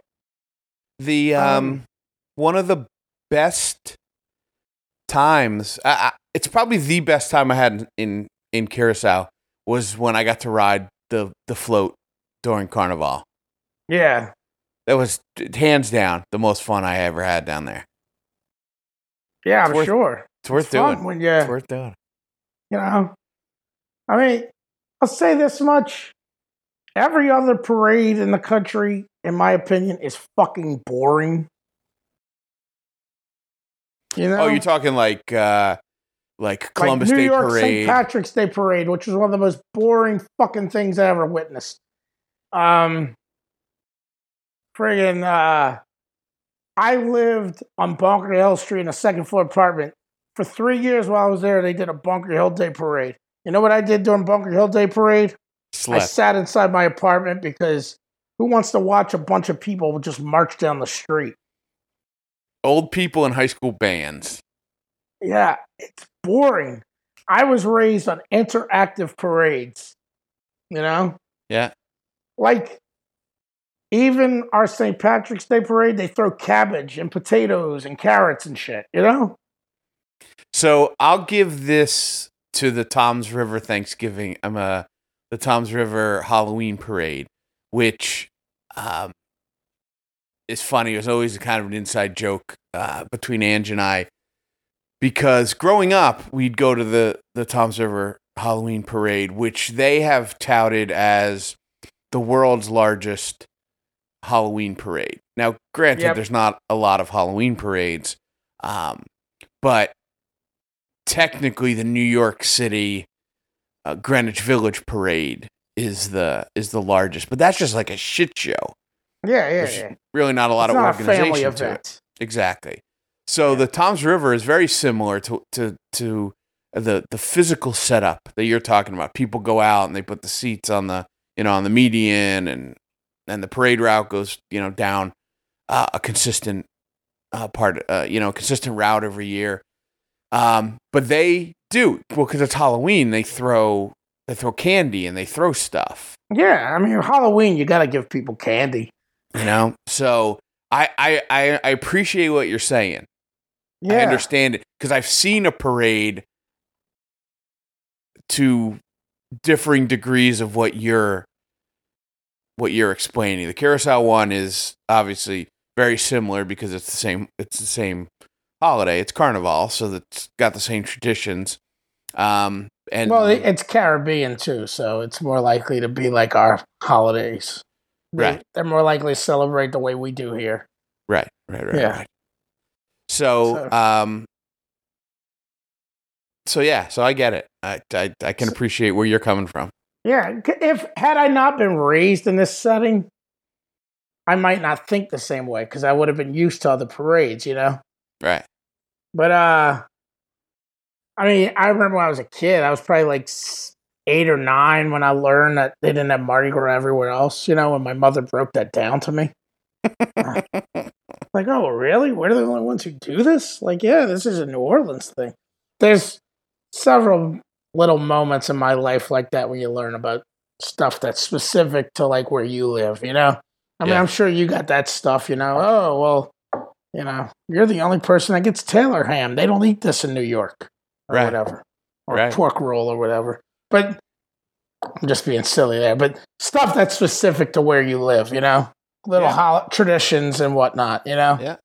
The um, Um, one of the best times. I, I, it's probably the best time I had in, in Curacao was when I got to ride the the float during Carnival. Yeah, That was hands down the most fun I ever had down there. yeah, I'm worth- sure. It's worth It's doing. when you It's worth doing. you know. I mean, I'll say this much: every other parade in the country, in my opinion, is fucking boring. You know, Oh, you're talking like uh like Columbus like New Day York Parade. St. Patrick's Day Parade, which was one of the most boring fucking things I ever witnessed. Um, friggin', uh, I lived on Bunker Hill Street in a second floor apartment for three years. While I was there, they did a Bunker Hill Day Parade. You know what I did during Bunker Hill Day Parade? I sat inside my apartment because who wants to watch a bunch of people just march down the street? Old people in high school bands. Yeah, it's boring. I was raised on interactive parades, you know? Yeah. Like, even our St. Patrick's Day parade, they throw cabbage and potatoes and carrots and shit, you know? So I'll give this to the Toms River Thanksgiving. I'm a the Toms River Halloween parade, which um, is funny. It was always kind of an inside joke uh, between Ange and I because growing up, we'd go to the the Toms River Halloween parade, which they have touted as the world's largest Halloween parade. Now, granted, Yep. there's not a lot of Halloween parades, um, but technically, the New York City uh, Greenwich Village parade is the is the largest. But that's just like a shit show. Yeah, yeah, yeah. really not a lot it's of organization to it. Exactly. So the Toms River is very similar to to to the the physical setup that you're talking about. People go out and they put the seats on the you know on the median and and the parade route goes you know down uh, a consistent uh, part uh, you know consistent route every year. Um, but they do well because it's Halloween. They throw they throw candy and they throw stuff. Yeah, I mean, Halloween, you got to give people candy. You know, so I I I, I appreciate what you're saying. Yeah. I understand it because I've seen a parade to differing degrees of what you're what you're explaining. The Curacao one is obviously very similar because it's the same it's the same holiday. It's Carnival, so it's got the same traditions. Um and Well, it's Caribbean too, so it's more likely to be like our holidays. They- Right. They're more likely to celebrate the way we do here. right, right, right, Yeah. right. So, So- um so yeah, so I get it. I I, I can appreciate where you're coming from. Yeah. If had I not been raised in this setting, I might not think the same way because I would have been used to other parades, you know. Right. But uh, I mean, I remember when I was a kid. I was probably like eight or nine when I learned that they didn't have Mardi Gras everywhere else. You know, when my mother broke that down to me. Like, oh, really? We're the only ones who do this? Like, yeah, this is a New Orleans thing. There's several little moments in my life like that when you learn about stuff that's specific to like where you live, you know? I mean, Yeah. I'm sure you got that stuff, you know? Oh, well, you know, you're the only person that gets Taylor ham. They don't eat this in New York or Right. whatever, or Right. pork roll or whatever. But I'm just being silly there. But stuff that's specific to where you live, you know? Little Yeah. traditions and whatnot, you know? Yeah.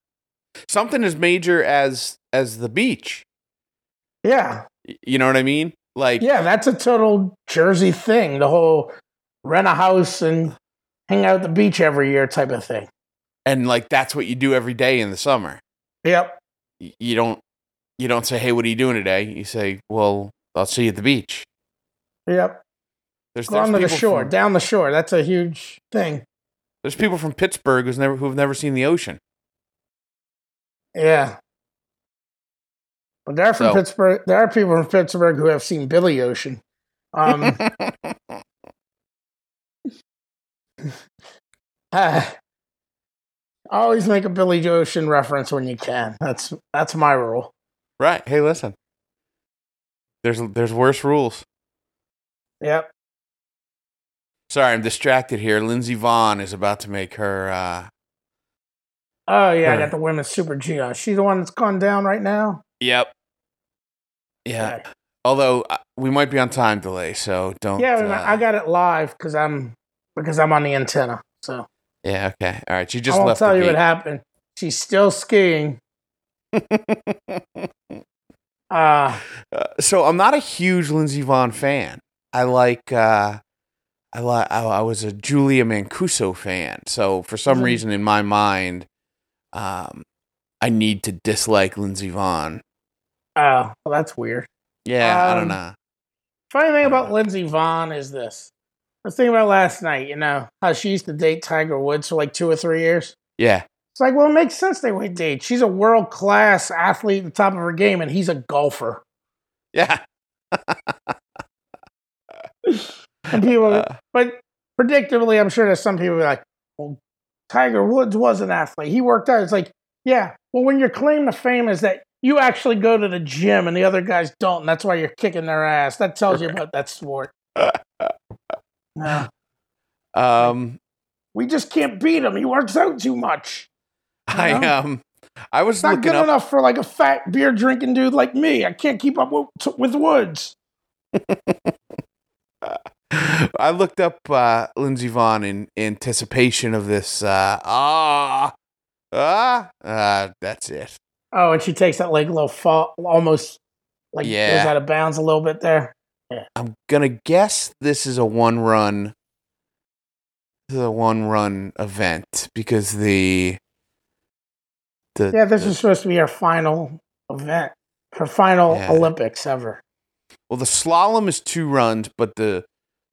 Something as major as as the beach. Yeah. You know what I mean? Like, Yeah, that's a total Jersey thing. The whole rent a house and hang out at the beach every year type of thing. And like that's what you do every day in the summer. Yep. You don't you don't say, "Hey, what are you doing today?" You say, "Well, I'll see you at the beach." Yep. There's, Go on to the shore, From, down the shore. That's a huge thing. there's people from Pittsburgh who's never who've never seen the ocean. Yeah. But there are from So- Pittsburgh. There are people from Pittsburgh who have seen Billy Ocean. Um, uh, always make a Billy Ocean reference when you can. That's that's my rule. right. Hey, listen. There's there's worse rules. Yep. Sorry, I'm distracted here. Lindsey Vonn is about to make her. uh Oh yeah, I got the women's Super G on. She's the one that's gone down right now. Yep. Yeah. Okay. Although uh, we might be on time delay, so don't. Yeah, uh, I got it live because I'm because I'm on the antenna. So Yeah. Okay. All right. She just left. I won't left. tell you what happened. She's still skiing. Uh Uh, so I'm not a huge Lindsey Vonn fan. I like. uh I like. I, I was a Julia Mancuso fan. So for some Mhm. reason in my mind, um, I need to dislike Lindsey Vonn. oh, well, that's weird. Yeah. I don't Um, know. Funny thing about Lindsey Vonn is this. I was thinking about last night, you know, how she used to date Tiger Woods for like two or three years. Yeah. It's like, well, it makes sense they would date. She's a world class athlete at the top of her game, and he's a golfer. Yeah. And people, Uh, but predictably, I'm sure there's some people like, well, Tiger Woods was an athlete. He worked out. It's like, yeah, well, when your claim to fame is that you actually go to the gym and the other guys don't, and that's why you're kicking their ass, that tells you about that sport. No. um. We just can't beat him. He works out too much. I Yeah. um. I was It's not good up. enough for like a fat beer drinking dude like me. I can't keep up with, with Woods. I looked up uh, Lindsey Vonn in anticipation of this. Uh, ah, ah, uh, that's it. Oh, and she takes that like a little fall, almost like Yeah. goes out of bounds a little bit there. I'm gonna guess this is a one run. This is a one run event because the the Yeah, this the- is supposed to be our final event, her final Yeah. Olympics ever. well the slalom is two runs, but the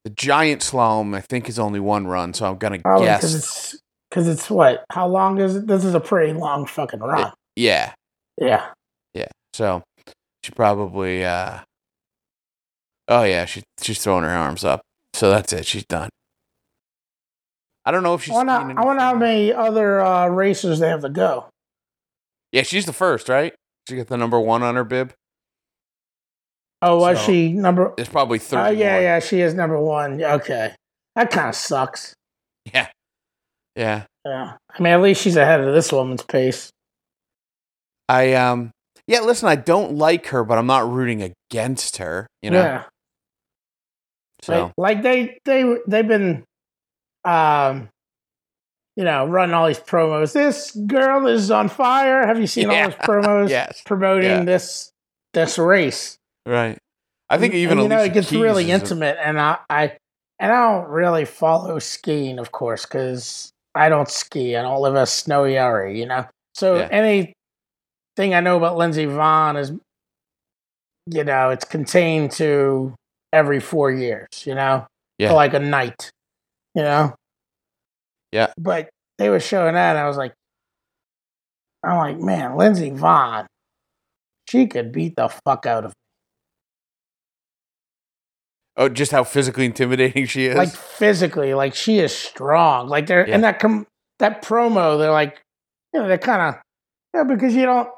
the giant slalom I think is only one run. So I'm gonna because guess. it's because it's what? How long is it? This is a pretty long fucking run. Yeah, Yeah. yeah. So she probably. uh Oh yeah, she she's throwing her arms up. So that's it. She's done. I don't know if she's. I wonder, I wonder how many other uh, racers they have to go. Yeah, she's the first, right? She got the number one on her bib. Oh, was So- she number? It's probably Oh, thirty. yeah, more. yeah, she is number one. Okay, that kind of sucks. yeah, yeah. Yeah, I mean, at least she's ahead of this woman's pace. I um, yeah. Listen, I don't like her, but I'm not rooting against her. You know, yeah, so like, like they they they've been, um, you know, running all these promos. This girl is on fire. Have you seen Yeah. all those promos yes, promoting Yeah. this this race? right. I think even and, you know it gets Keys really is a- intimate, and I, I and I don't really follow skiing, of course, because I don't ski. I don't live a snowy area, you know. So Yeah. anything I know about Lindsey Vonn is, you know, it's contained to every four years, you know, Yeah. for like a night, you know. Yeah. But they were showing that, and I was like, I'm like, man, Lindsey Vonn, she could beat the fuck out of Oh, just how physically intimidating she is. like physically, like she is strong. Like they're Yeah. in that com- that promo, they're like, you know, they're kind of, yeah, because you don't.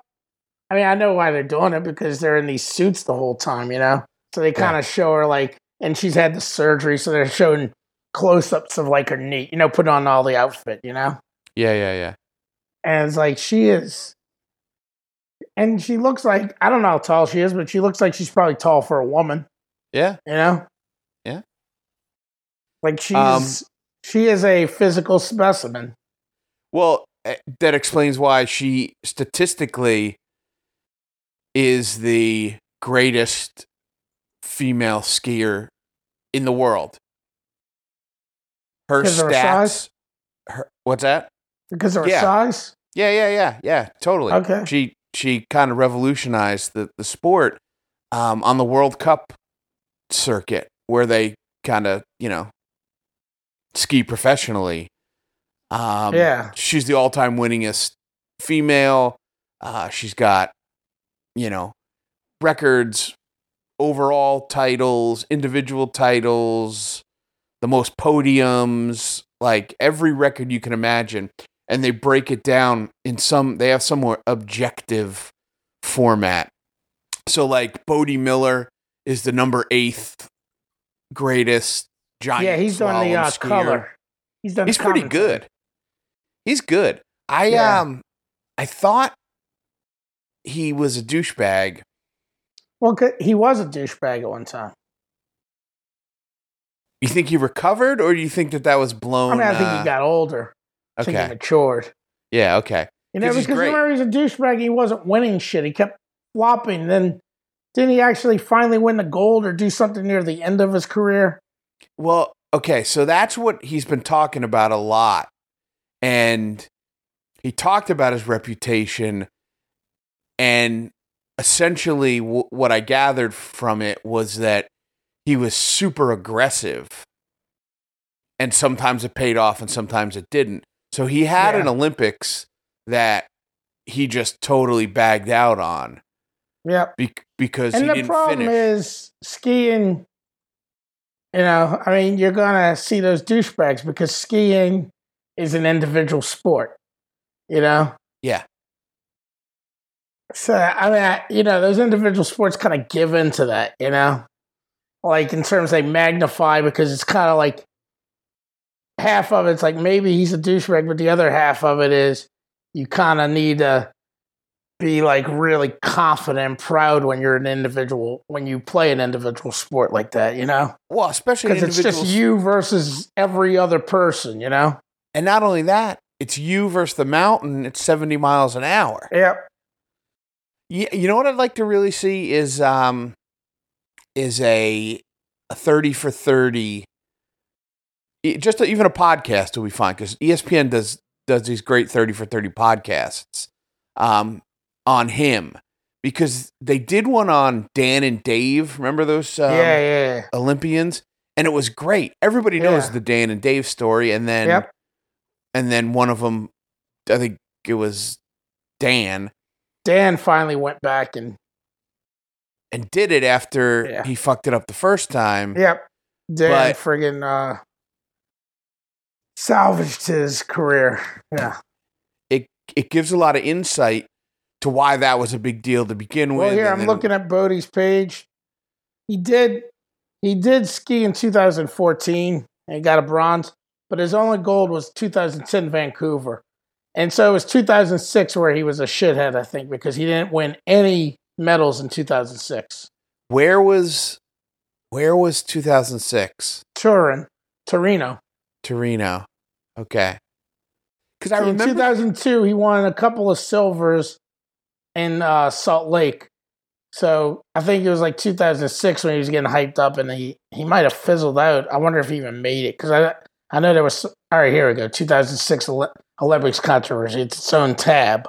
I mean, I know why they're doing it because they're in these suits the whole time, you know. So they kind of show her like, and she's had the surgery, so they're showing close-ups of like her knee, you know, put on all the outfit, you know, yeah, yeah, yeah. and it's like she is. And she looks like I don't know how tall she is, but she looks like she's probably tall for a woman. Yeah. You know? Yeah. Like she's Um, she is a physical specimen. Well, eh, that explains why she statistically is the greatest female skier in the world. Her Because her stats. size? Her, what's that? Because of her Yeah. size? Yeah, yeah, yeah, yeah. Totally. Okay. She she kind of revolutionized the the sport um, on the World Cup circuit, where they kind of you know ski professionally. Um, yeah. she's the all time winningest female. Uh, she's got you know records, overall titles, individual titles, the most podiums, like every record you can imagine. And they break it down in some, they have some more objective format. So, like, Bode Miller is the number eighth greatest giant. Yeah, he's done the uh, skier. color. He's done He's pretty good. He's good. I Yeah. um I thought he was a douchebag. Well, he was a douchebag at one time. You think he recovered, or do you think that that was blown? I mean, I think uh, he got older. I think he okay. matured. Yeah. Okay. You know, because remember he's a douchebag. He wasn't winning shit. He kept flopping. Then didn't he actually finally win the gold or do something near the end of his career? Well, okay. So that's what he's been talking about a lot, and he talked about his reputation, and essentially, w- what I gathered from it was that he was super aggressive, and sometimes it paid off, and sometimes it didn't. So he had Yeah. an Olympics that he just totally bagged out on Yep. bec- because And he the problem finish. is skiing. You know, I mean, you're gonna see those douchebags because skiing is an individual sport. You know. Yeah. So I mean, I, you know, those individual sports kind of give into that. You know, like in terms they magnify because it's kind of like half of it's like maybe he's a douchebag, but the other half of it is you kind of need to be like really confident and proud when you're an individual when you play an individual sport like that, you know? well, especially Because it's just you versus every other person, you know? And not only that, it's you versus the mountain at 70 miles an hour. Yep. You, you know what I'd like to really see is um is a, a 30 for 30 e- just a, even a podcast will be fine cuz ESPN does does these great 30 for 30 podcasts um on him because they did one on Dan and Dave, remember those um, yeah, yeah, yeah. Olympians and it was great. Everybody knows Yeah. the Dan and Dave story and then Yep. and then one of them i think it was dan Dan finally went back and and did it after Yeah. he fucked it up the first time yep. Dan But- friggin' uh salvaged his career. Yeah. it it gives a lot of insight to why that was a big deal to begin Well, with Well, here I'm then- looking at Bode's page. He did he did ski in 2014 and got a bronze, but his only gold was 2010 Vancouver. And so it was 2006 where he was a shithead, I think, because he didn't win any medals in 2006. where was where was 2006 Turin, Torino. torino okay because i in remember 2002, he won a couple of silvers in uh, Salt Lake. So I think it was like 2006 when he was getting hyped up, and he he might have fizzled out. I wonder if he even made it because I I know there was. All right, here we go. 2006 Oli- Olympics controversy. It's its own tab,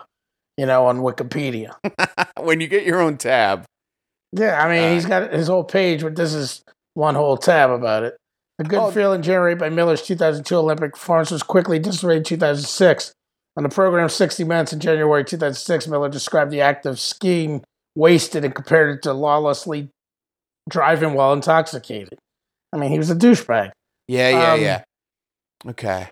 you know, on Wikipedia. when you get your own tab Yeah, I mean, Uh, he's got his whole page, but this is one whole tab about it. A good Oh. feeling generated by Miller's 2002 Olympic performance was quickly dissipated in 2006. On the program 60 Minutes in January 2006, Miller described the act of skiing wasted and compared it to lawlessly driving while intoxicated. I mean, he was a douchebag. yeah yeah Um, yeah okay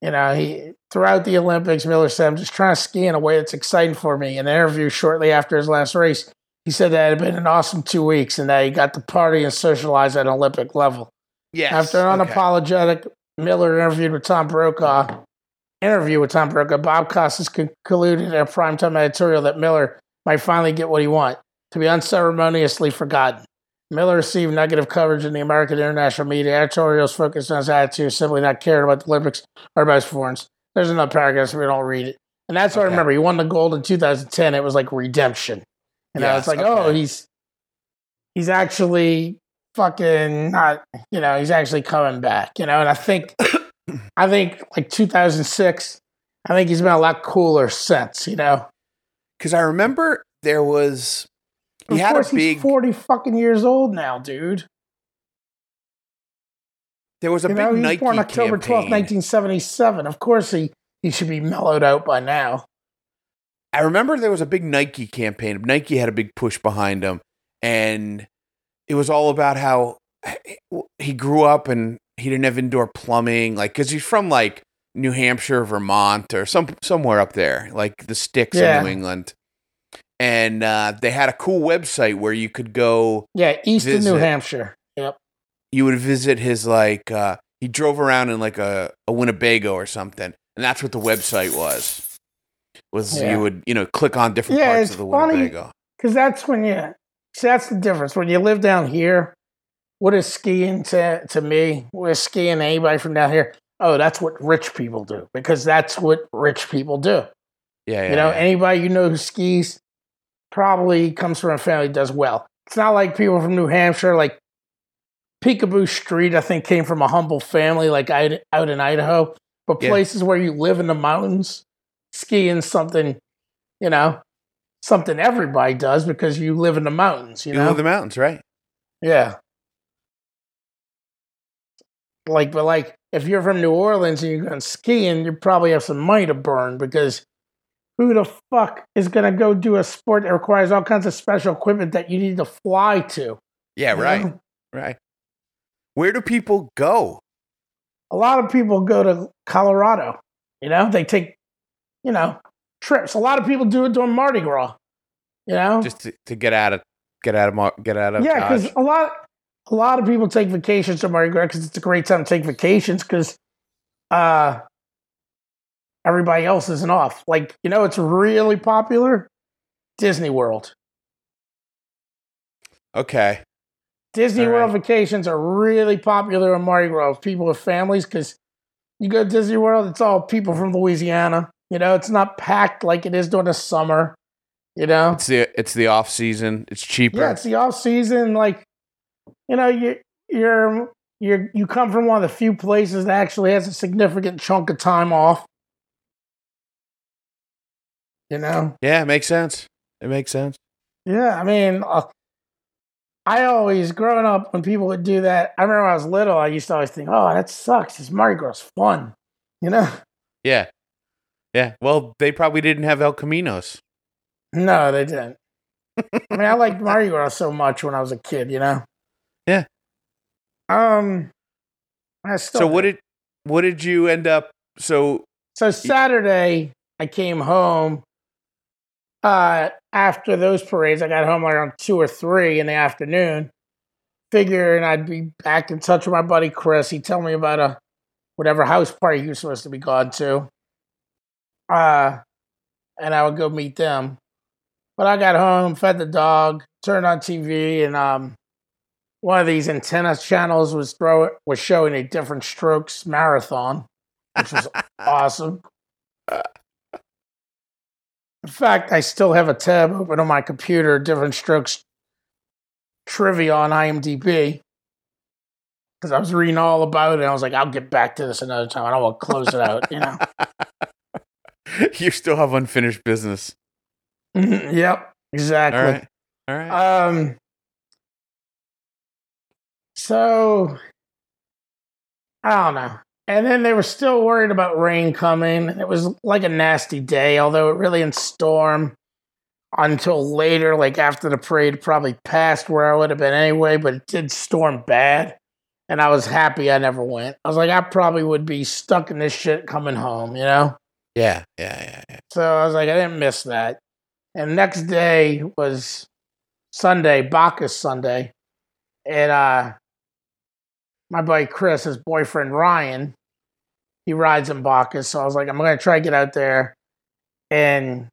You know, he throughout the Olympics, Miller said, "I'm just trying to ski in a way that's exciting for me." In an interview shortly after his last race, he said that it had been an awesome two weeks and that he got to party and socialize at an Olympic level. yes After an okay. unapologetic Miller interviewed with Tom Brokaw, interview with Tom Brokaw, Bob Costas concluded in a primetime editorial that Miller might finally get what he want to be unceremoniously forgotten. Miller received negative coverage in the American international media. Editorials focused on his attitude, simply not caring about the Olympics or about his performance. There's another paragraph, so we don't read it. And that's what I remember. He won the gold in 2010. It was like redemption. And know, Yes, it's like, okay. oh, he's he's actually fucking not, you know, he's actually coming back, you know, and I think, I think like 2006, I think he's been a lot cooler since, you know. Because I remember there was he of had course, a big he's 40 fucking years old now, dude. there was a you big know, he was Nike born October campaign. 12th, 1977. Of course, he, he should be mellowed out by now. I remember there was a big Nike campaign. Nike had a big push behind him, and it was all about how he grew up and he didn't have indoor plumbing, like because he's from like New Hampshire, Vermont, or some somewhere up there, like the sticks Yeah. of New England. And uh, they had a cool website where you could go. Yeah, east of New Hampshire. Yep. You would visit his like. Uh, he drove around in like a, a Winnebago or something, and that's what the website was. Was Yeah. you would you know click on different Yeah, parts of the funny. Winnebago. Because that's when you see that's the difference. When you live down here, what is skiing to to me? What is skiing to anybody from down here? Oh, that's what rich people do because that's what rich people do. Yeah, yeah. you know, yeah. anybody you know who skis probably comes from a family that does well. It's not like people from New Hampshire, like Picabo Street, I think came from a humble family, like out out in Idaho. But Yeah. places where you live in the mountains, skiing something, you know, something everybody does because you live in the mountains. You you know, live in the mountains, right? yeah. Like, but like, if you're from New Orleans and you're going skiing, you probably have some money to burn because who the fuck is going to go do a sport that requires all kinds of special equipment that you need to fly to? Yeah, right, know? right. Where do people go? A lot of people go to Colorado. You know, they take, you know, trips. A lot of people do it during Mardi Gras. You know, Just to, to get out of get out of Mar- get out of yeah, because a lot, a lot of people take vacations to Mardi Gras because it's a great time to take vacations because, uh, everybody else isn't off. Like you know, it's really popular. Disney World. okay. Disney All World right. vacations are really popular in Mardi Gras people with families because you go to Disney World, it's all people from Louisiana. You know, it's not packed like it is during the summer. You know, It's the it's the off season. It's cheaper. yeah, it's the off season. Like, you know, you you're you're you come from one of the few places that actually has a significant chunk of time off. You know, yeah, it makes sense. It makes sense. Yeah, I mean, uh, I always growing up when people would do that. I remember when I was little, I used to always think, "Oh, that sucks. This Mardi Gras fun," you know. Yeah, yeah. Well, they probably didn't have El Caminos. No, they didn't. I mean, I liked Mardi Gras so much when I was a kid, you know. Yeah. Um. I still So what did what did you end up? So So Saturday, I came home. Uh, after those parades, I got home around two or three in the afternoon. Figuring I'd be back in touch with my buddy Chris. He told me about a whatever house party he was supposed to be gone to. Uh, and I would go meet them. But I got home, fed the dog, turned on TV, and um, one of these antenna channels was throw was showing a Diff'rent Strokes marathon, which was awesome. In fact, I still have a tab open on my computer, Diff'rent Strokes trivia on IMDb. Because I was reading all about it, and I was like, I'll get back to this another time. I don't want to close it out, you know. you still have unfinished business. Mhm, yep, exactly. All right. All right. Um. So I don't know. And then they were still worried about rain coming. It was like a nasty day, although it really didn't storm until later, like after the parade probably passed where I would have been anyway, but it did storm bad. And I was happy I never went. I was like, I probably would be stuck in this shit coming home, you know? yeah. Yeah. Yeah. Yeah. So I was like, I didn't miss that. And next day was Sunday, Bacchus Sunday. And uh my buddy Chris, his boyfriend Ryan, he rides in Bacchus. So I was like, I'm gonna try to get out there. And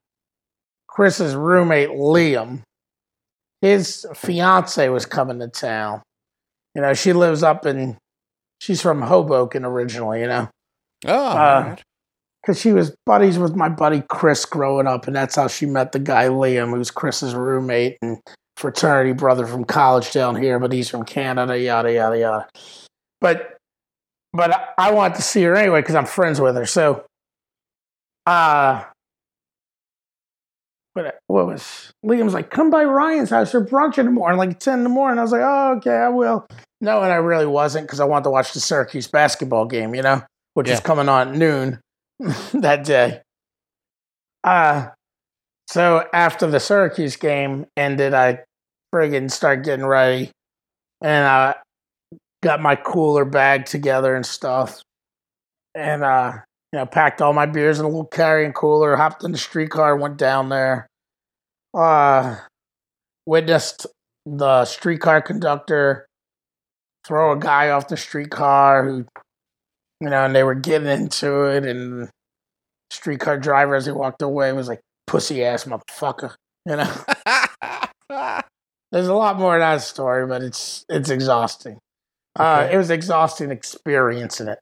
Chris's roommate Liam, his fiance was coming to town. You know, she lives up in she's from Hoboken originally, you know Oh. all Uh, because she was buddies with my buddy Chris growing up, and that's how she met the guy Liam, who's Chris's roommate. And fraternity brother from college down here, but he's from Canada, yada yada yada. But but I, I want to see her anyway because I'm friends with her. So, uh, but what was Liam's like, come by Ryan's house for brunch in the morning, like ten in the morning. I was like, oh okay, I will. No, and I really wasn't because I wanted to watch the Syracuse basketball game, you know, which is coming on at noon that day. Uh so after the Syracuse game ended, I friggin' started getting ready, and I got my cooler bag together and stuff, and uh, you know, packed all my beers in a little carrying cooler, hopped in the streetcar, went down there, uh, witnessed the streetcar conductor throw a guy off the streetcar who, you know, and they were getting into it, and streetcar driver as he walked away was like, "Pussy ass motherfucker," you know. There's a lot more to that story, but it's it's exhausting. Uh, Okay. it was an exhausting experience in it.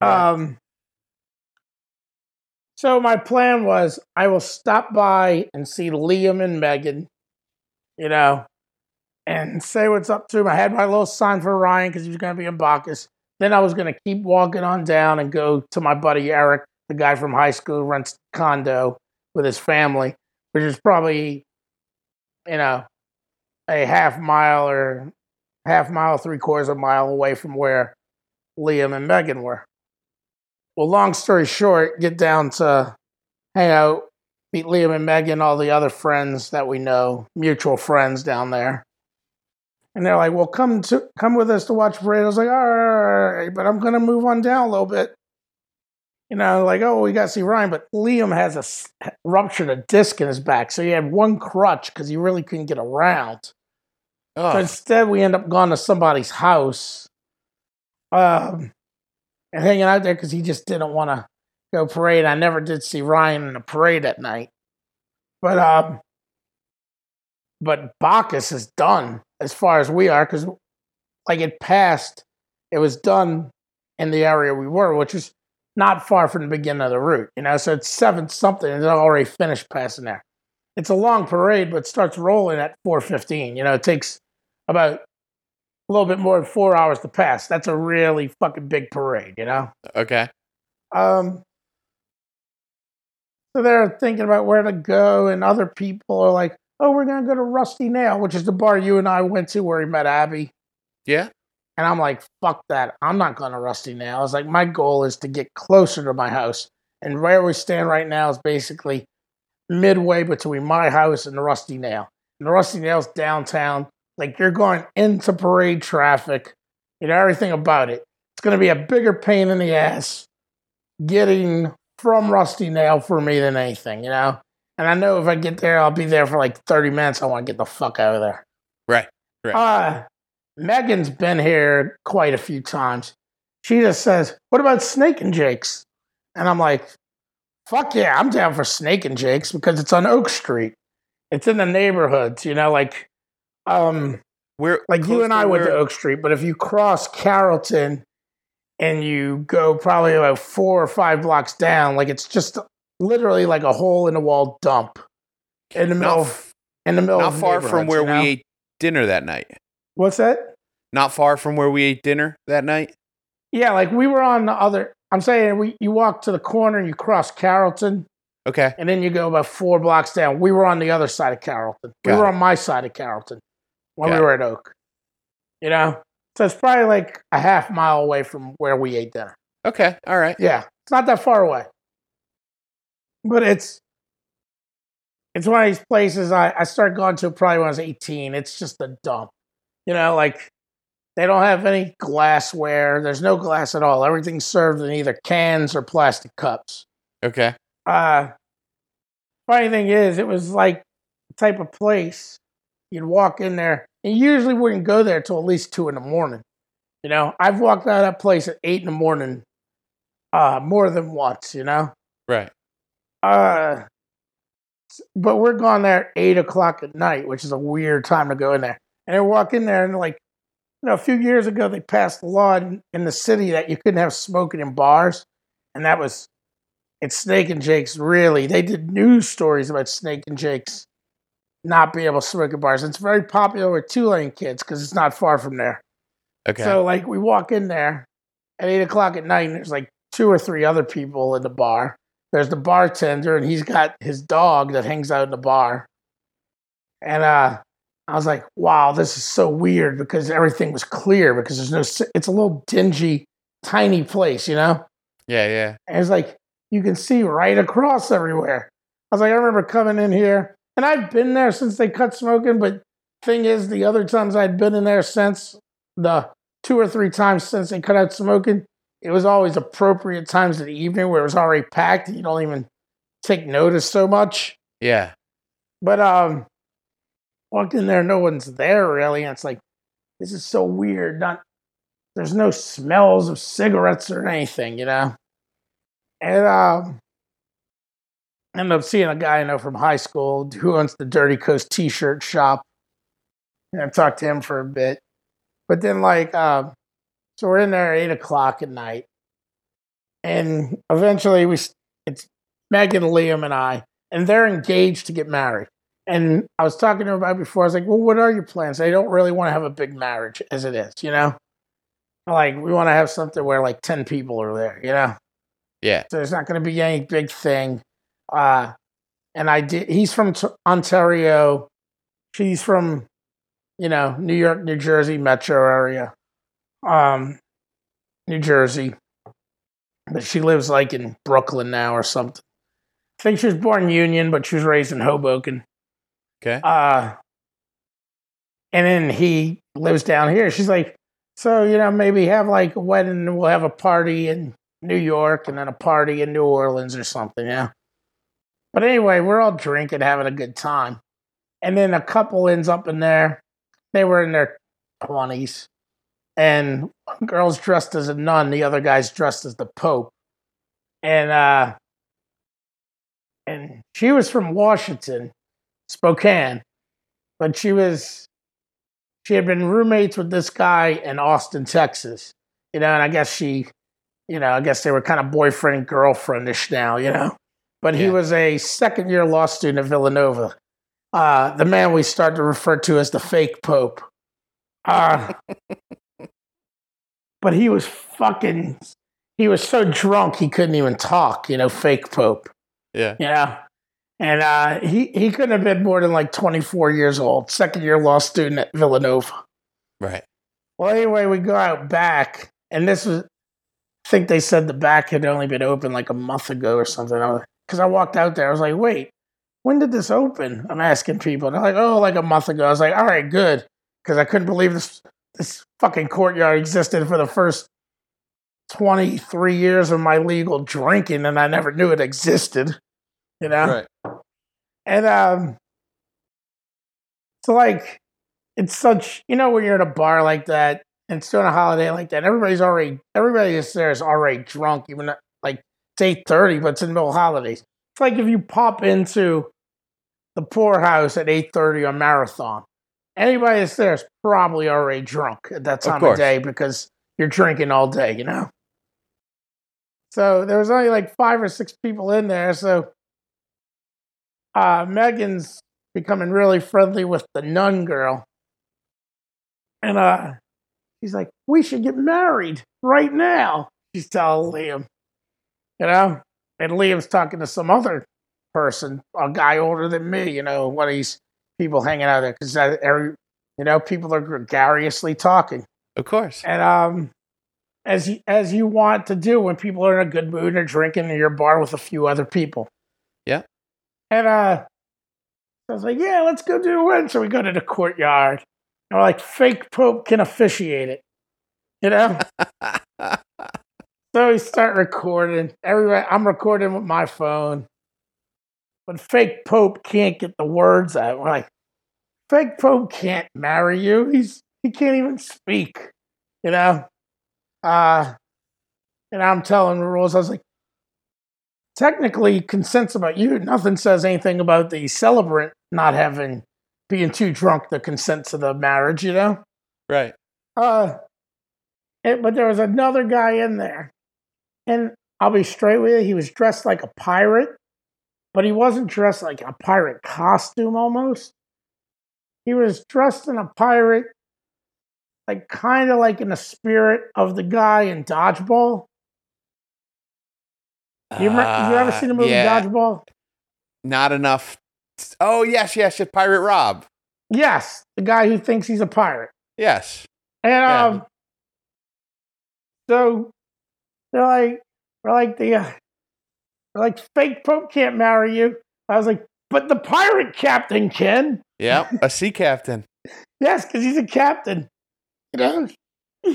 Right. Um, so my plan was I will stop by and see Liam and Megan, you know, and say what's up to him. I had my little sign for Ryan because he was going to be in Bacchus. Then I was going to keep walking on down and go to my buddy Eric, the guy from high school who rents a condo with his family, which is probably, you know, a half mile or half mile, three quarters of a mile away from where Liam and Megan were. Well, long story short, get down to hang out, meet Liam and Megan, all the other friends that we know, mutual friends down there. And they're like, "Well, come to come with us to watch parade." I was like, "All right, but I'm gonna move on down a little bit." You know, like, "Oh, we got to see Ryan," but Liam has a ruptured a disc in his back, so he had one crutch because he really couldn't get around. So oh, instead, we end up going to somebody's house, um, and hanging out there because he just didn't want to go parade. I never did see Ryan in a parade at night, but um, but Bacchus is done as far as we are because like it passed, it was done in the area we were, which is not far from the beginning of the route. You know, so it's seven something, and it's already finished passing there. It's a long parade, but starts rolling at four fifteen. You know, it takes about a little bit more than four hours to pass. That's a really fucking big parade, you know? okay. Um, so they're thinking about where to go, and other people are like, oh, we're going to go to Rusty Nail, which is the bar you and I went to where he met Abby. Yeah. And I'm like, fuck that. I'm not going to Rusty Nail. I was like, my goal is to get closer to my house. And where we stand right now is basically midway between my house and the Rusty Nail. And the Rusty Nail's downtown. Like you're going into parade traffic, you know, everything about it. It's going to be a bigger pain in the ass getting from Rusty Nail for me than anything, you know? And I know if I get there, I'll be there for like 30 minutes. I want to get the fuck out of there. Right. Right. Uh, Megan's been here quite a few times. She just says, What about Snake and Jake's? And I'm like, Fuck yeah, I'm down for Snake and Jake's because it's on Oak Street. It's in the neighborhoods, you know, like um Where like you and I went to Oak Street, but if you cross Carrollton and you go probably about four or five blocks down, like it's just literally like a hole in the wall dump in the middle not, of, in the middle not far from where you know? we ate dinner that night. What's that? Not far from where we ate dinner that night. Yeah, like we were on the other. I'm saying we you walk to the corner and you cross Carrollton, Okay. and then you go about four blocks down. We were on the other side of Carrollton. We were it. on my side of Carrollton when Got we were at Oak. You know, so it's probably like a half mile away from where we ate dinner. Okay. All right. Yeah, it's not that far away, but it's it's one of these places I I started going to probably when I was 18. It's just a dump. You know, like they don't have any glassware. There's no glass at all. Everything's served in either cans or plastic cups. Okay. Uh, funny thing is, it was like the type of place you'd walk in there, and usually wouldn't go there till at least two in the morning. You know, I've walked out of that place at eight in the morning, uh, more than once. You know, Right. uh, but we're going there at eight o'clock at night, which is a weird time to go in there. And I walk in there, and like, you know, a few years ago, they passed a law in, in the city that you couldn't have smoking in bars, and that was it's Snake and Jake's. Really, they did news stories about Snake and Jake's not be able to smoke at bars. It's very popular with Tulane kids because it's not far from there. Okay. So like we walk in there at eight o'clock at night, and there's like two or three other people in the bar. There's the bartender, and he's got his dog that hangs out in the bar. And uh, I was like, "Wow, this is so weird," because everything was clear because there's no. It's a little dingy, tiny place, you know. yeah, yeah. And it's like you can see right across everywhere. I was like, I remember coming in here, and I've been there since they cut smoking. But thing is, the other times I'd been in there since the two or three times since they cut out smoking, it was always appropriate times of the evening where it was already packed. And you don't even take notice so much. Yeah. But um, walked in there, no one's there really, and it's like this is so weird. Not there's no smells of cigarettes or anything, you know. And um, ended up seeing a guy I know from high school who owns the Dirty Coast T-shirt shop, and I talked to him for a bit. But then, like, um, so we're in there at eight o'clock at night, and eventually we it's Megan, Liam, and I, and they're engaged to get married. And I was talking to him about it before. I was like, "Well, what are your plans?" They don't really want to have a big marriage as it is, you know. Like we want to have something where like ten people are there, you know. Yeah. So there's not going to be any big thing. Uh, and I did. He's from t- Ontario. She's from, you know, New York, New Jersey metro area, um, New Jersey. But she lives like in Brooklyn now or something. I think she was born in Union, but she was raised in Hoboken. Okay. Uh, and then he lives down here. She's like, so you know, maybe have like a wedding, and we'll have a party in New York, and then a party in New Orleans or something. Yeah. But anyway, we're all drinking, having a good time, and then a couple ends up in there. They were in their twenties, and one girl's dressed as a nun, the other guy's dressed as the Pope, and uh, and she was from Washington, Spokane, but she was she had been roommates with this guy in Austin, Texas. You know, and I guess she, you know, I guess they were kind of boyfriend girlfriendish now, you know. But he was a second year law student at Villanova. Uh, the man we start to refer to as the fake pope. Uh, but he was fucking he was so drunk he couldn't even talk, you know, fake pope. Yeah. You know? And uh, he, he couldn't have been more than like 24 years old, second year law student at Villanova. Right. Well, anyway, we go out back, and this was, I think they said the back had only been open like a month ago or something. Because I walked out there, I was like, wait, when did this open? I'm asking people. And they're like, oh, like a month ago. I was like, all right, good. Because I couldn't believe this, this fucking courtyard existed for the first 23 years of my legal drinking, and I never knew it existed. You know? Right. And um so like it's such you know when you're at a bar like that and it's doing a holiday like that, everybody's already everybody that's there is already drunk, even it's eight thirty, but it's in the middle of holidays. It's like if you pop into the poorhouse at eight thirty on marathon. Anybody that's there is probably already drunk at that time of, course. day because you're drinking all day, you know? So there was only like five or six people in there, so uh, Megan's becoming really friendly with the nun girl. And uh, she's like, we should get married right now. She's telling Liam, you know? And Liam's talking to some other person, a guy older than me, you know, one of these people hanging out there. Because, every, you know, people are gregariously talking. Of course. And um, as you, as you want to do when people are in a good mood and are drinking in your bar with a few other people. Yeah. And uh, I was like, yeah, let's go do wedding. So we go to the courtyard. And we're like, fake Pope can officiate it. You know? so we start recording. Everybody, I'm recording with my phone. But fake Pope can't get the words out. We're like, fake Pope can't marry you. He's he can't even speak. You know? Uh and I'm telling the rules. I was like, technically consents about you. Nothing says anything about the celebrant not having being too drunk to consent to the marriage, you know? right. Uh it, but there was another guy in there. And I'll be straight with you, he was dressed like a pirate, but he wasn't dressed like a pirate costume almost. he was dressed in a pirate, like kind of like in the spirit of the guy in Dodgeball. You, remember, you ever Uh, seen the movie yeah, Dodgeball? Not enough. Oh yes, yes, yes. Pirate Rob. Yes, the guy who thinks he's a pirate. Yes. And Yeah. um, so they're like, they're like the, uh, they're like fake Pope can't marry you. I was like, but the pirate captain can. Yep. A sea captain. Yes, because he's a captain. You know.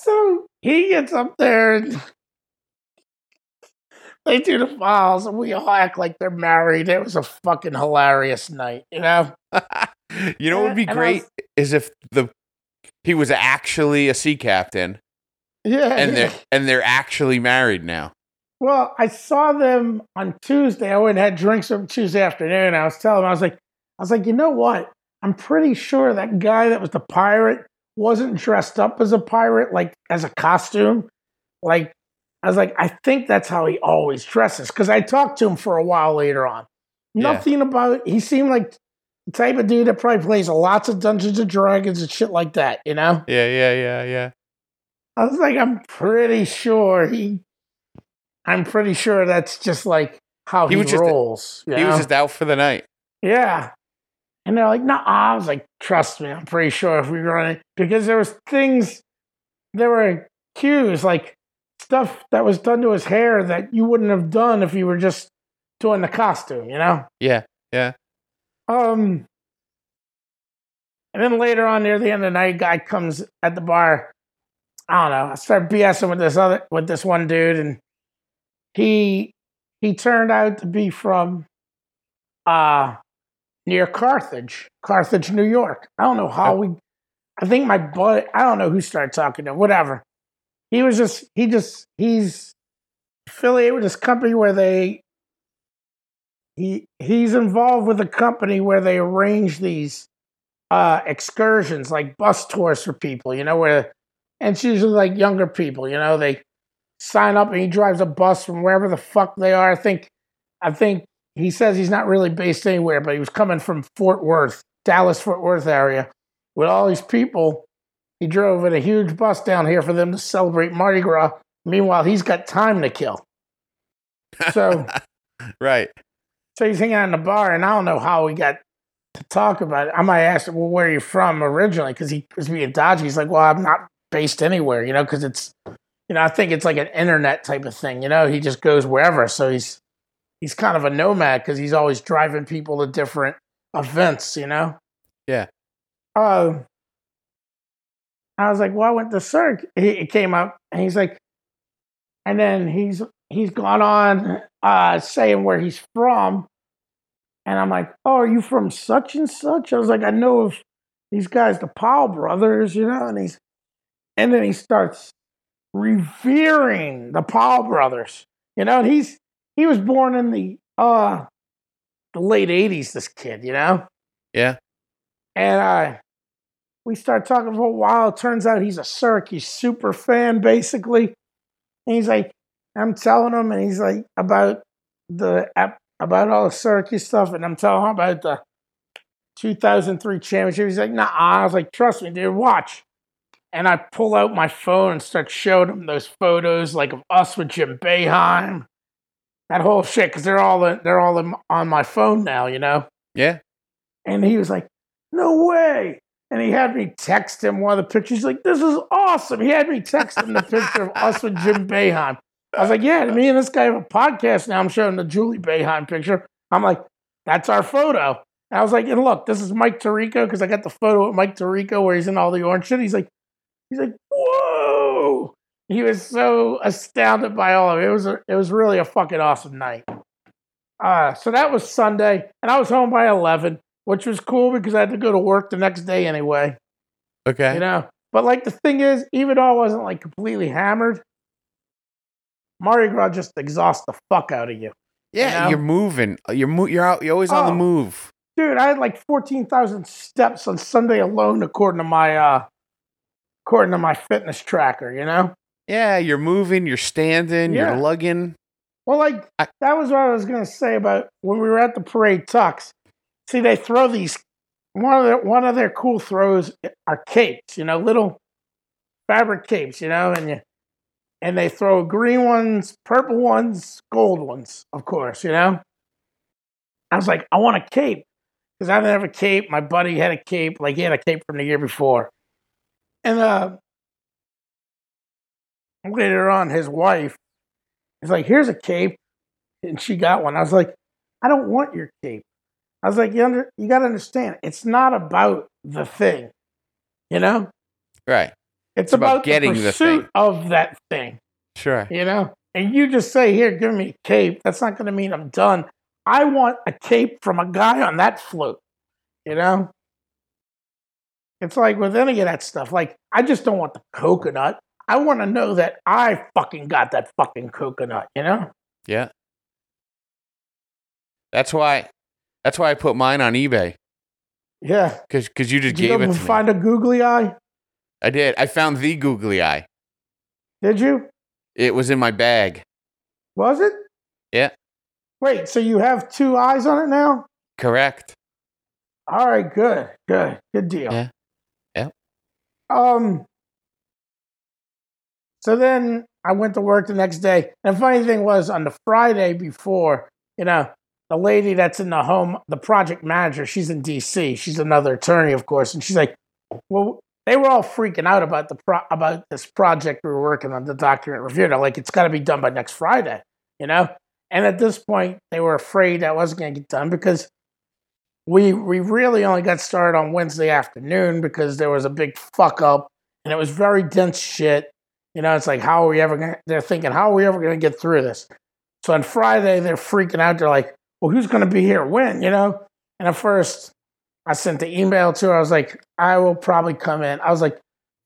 So he gets up there and they do the files, and we all act like they're married. It was a fucking hilarious night, you know. you know what would be And great was- is if the he was actually a sea captain Yeah. and they're and they're actually married now. Well, I saw them on Tuesday. I went and had drinks on Tuesday afternoon. I was telling them, I was like, I was like, you know what? I'm pretty sure that guy that was the pirate wasn't dressed up as a pirate, like as a costume. Like, I was like, I think that's how he always dresses. Because I talked to him for a while later on. Yeah. Nothing about he seemed like the type of dude that probably plays lots of Dungeons and Dragons and shit like that, you know? Yeah, yeah, yeah, yeah. I was like, I'm pretty sure he. I'm pretty sure that's just like how He he, was just- rolls. you He was just out for the night. yeah. And they're like, nah. I was like, trust me, I'm pretty sure if we run it because there was things, there were cues like stuff that was done to his hair that you wouldn't have done if you were just doing the costume, you know. Yeah, yeah. Um, and then later on, near the end of the night, guy comes at the bar. I don't know. I start BSing with this other with this one dude, and he he turned out to be from uh near Carthage, Carthage, New York. I don't know how we. I think my buddy. I don't know who started talking to him. Whatever. He was just. He just. He's affiliated with this company where they he he's involved with a company where they arrange these uh excursions like bus tours for people you know where and it's usually like younger people you know they sign up and he drives a bus from wherever the fuck they are i think i think he says he's not really based anywhere but he was coming from fort worth dallas fort worth area with all these people he drove in a huge bus down here for them to celebrate mardi gras meanwhile he's got time to kill so Right. so he's hanging out in the bar, and I don't know how we got to talk about it. I might ask him, well, where are you from originally? Because he was being dodgy. He's like, well, I'm not based anywhere, you know, because it's, you know, I think it's like an internet type of thing, you know, he just goes wherever. So he's, he's kind of a nomad because he's always driving people to different events, you know? Yeah. Um, I was like, well, I went to Cirque. He, it came up, and he's like, and then he's he's gone on uh, saying where he's from, and I'm like, oh, are you from such and such? I was like, I know of these guys, the Powell brothers, you know, and he's, and then he starts revering the Powell brothers, you know, and he's he was born in the uh the late '80s. This kid, you know. Yeah. And uh, we start talking for a while. Turns out he's a Cirque. He's super fan, basically. And he's like, I'm telling him, and he's like about the about all the Cirque stuff, and I'm telling him about the 2003 championship. He's like, Nah. I was like, Trust me, dude. Watch. And I pull out my phone and start showing him those photos, like of us with Jim Boeheim, that whole shit, because they're all they're all in- on my phone now, you know. Yeah. And he was like, No way. And he had me text him one of the pictures. He's like, This is awesome. He had me text him the picture of us with Jim Boeheim. I was like, Yeah, me and this guy have a podcast now. I'm showing the Julie Boeheim picture. I'm like, That's our photo. And I was like, And look, this is Mike Tirico because I got the photo of Mike Tirico where he's in all the orange shit. He's like, He's like, Whoa. He was so astounded by all of it. It was, a, it was really a fucking awesome night. Uh, so that was Sunday, and I was home by 11 which was cool because I had to go to work the next day anyway. Okay. You know, but like the thing is, even though I wasn't like completely hammered, Mardi Gras just exhausts the fuck out of you, yeah, you know? you're moving. You're mo- you're out. You're always on the Oh. move. dude. I had like fourteen thousand steps on Sunday alone, according to my uh, according to my fitness tracker. You know, Yeah, you're moving. You're standing. Yeah. You're lugging. well, like I- that was what I was gonna say about when we were at the parade Tucks. See, they throw these one of their one of their cool throws are capes, you know, little fabric capes, you know, and you and they throw green ones, purple ones, gold ones, of course, you know. I was like, I want a cape because I didn't have a cape. My buddy had a cape, like he had a cape from the year before, and uh, later on, his wife is like, "Here's a cape," and she got one. I was like, "I don't want your cape." I was like, "You under, you got to understand, it's not about the thing, you know." Right. It's, It's about about, getting the the pursuit thing. of that thing, Sure. you know. And you just say, "Here, give me a cape." That's not going to mean I'm done. I want a cape from a guy on that float, you know. It's like with any of that stuff. Like, I just don't want the coconut. I want to know that I fucking got that fucking coconut, you know. Yeah. That's why. That's why I put mine on eBay Yeah. because because you just Did you gave it ever to me. find a googly eye? I did. I found the googly eye. Did you? It was in my bag. Was it? Yeah. Wait, so you have two eyes on it now? Correct. All right, good, good, good deal. Yeah. Um. So then I went to work the next day, and the funny thing was, on the Friday before, you know, the lady that's in the home, the project manager, she's in D.C. She's another attorney, of course, and she's like, "Well, they were all freaking out about the pro- about this project we were working on, the document review. They're like, it's got to be done by next Friday, you know." And at this point, they were afraid that wasn't going to get done because we we really only got started on Wednesday afternoon because there was a big fuck up and it was very dense shit. You know, it's like how are we ever gonna they're thinking, how are we ever gonna get through this? So on Friday they're freaking out, they're like, Well, who's gonna be here when, you know? And at first I sent the email to her, I was like, I will probably come in. I was like,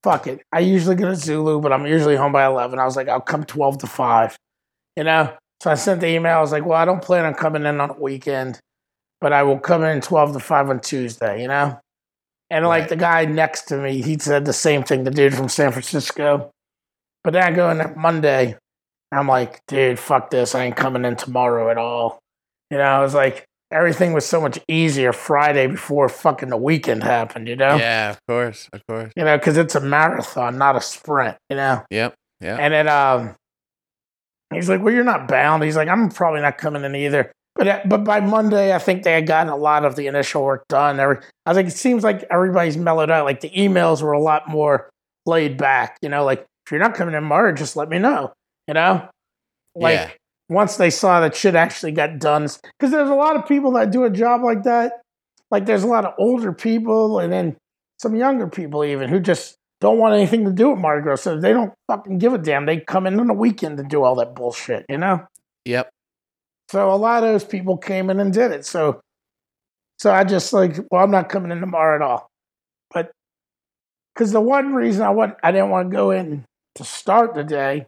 fuck it. I usually get a Zulu, but I'm usually home by eleven. I was like, I'll come twelve to five. You know? So I sent the email, I was like, Well, I don't plan on coming in on a weekend but I will come in 12 to 5 on Tuesday, you know? And like Right. the guy next to me, he said the same thing, the dude from San Francisco. But then I go in Monday, I'm like, dude, fuck this. I ain't coming in tomorrow at all. You know, I was like, everything was so much easier Friday before fucking the weekend happened, you know? Yeah, of course, of course. You know, because it's a marathon, not a sprint, you know? Yep, yeah. And then um, he's like, "Well, you're not bound." He's like, "I'm probably not coming in either." But uh, but by Monday, I think they had gotten a lot of the initial work done. I think it seems like everybody's mellowed out. Like the emails were a lot more laid back. You know, like if you're not coming in tomorrow, just let me know. You know, like Yeah. once they saw that shit actually got done, because there's a lot of people that do a job like that. Like there's a lot of older people, and then some younger people even who just don't want anything to do with Mardi Gras. So they don't fucking give a damn. They come in on the weekend to do all that bullshit, you know? Yep. So a lot of those people came in and did it. So so I just like, well, I'm not coming in tomorrow at all. But because the one reason I want I didn't want to go in to start the day,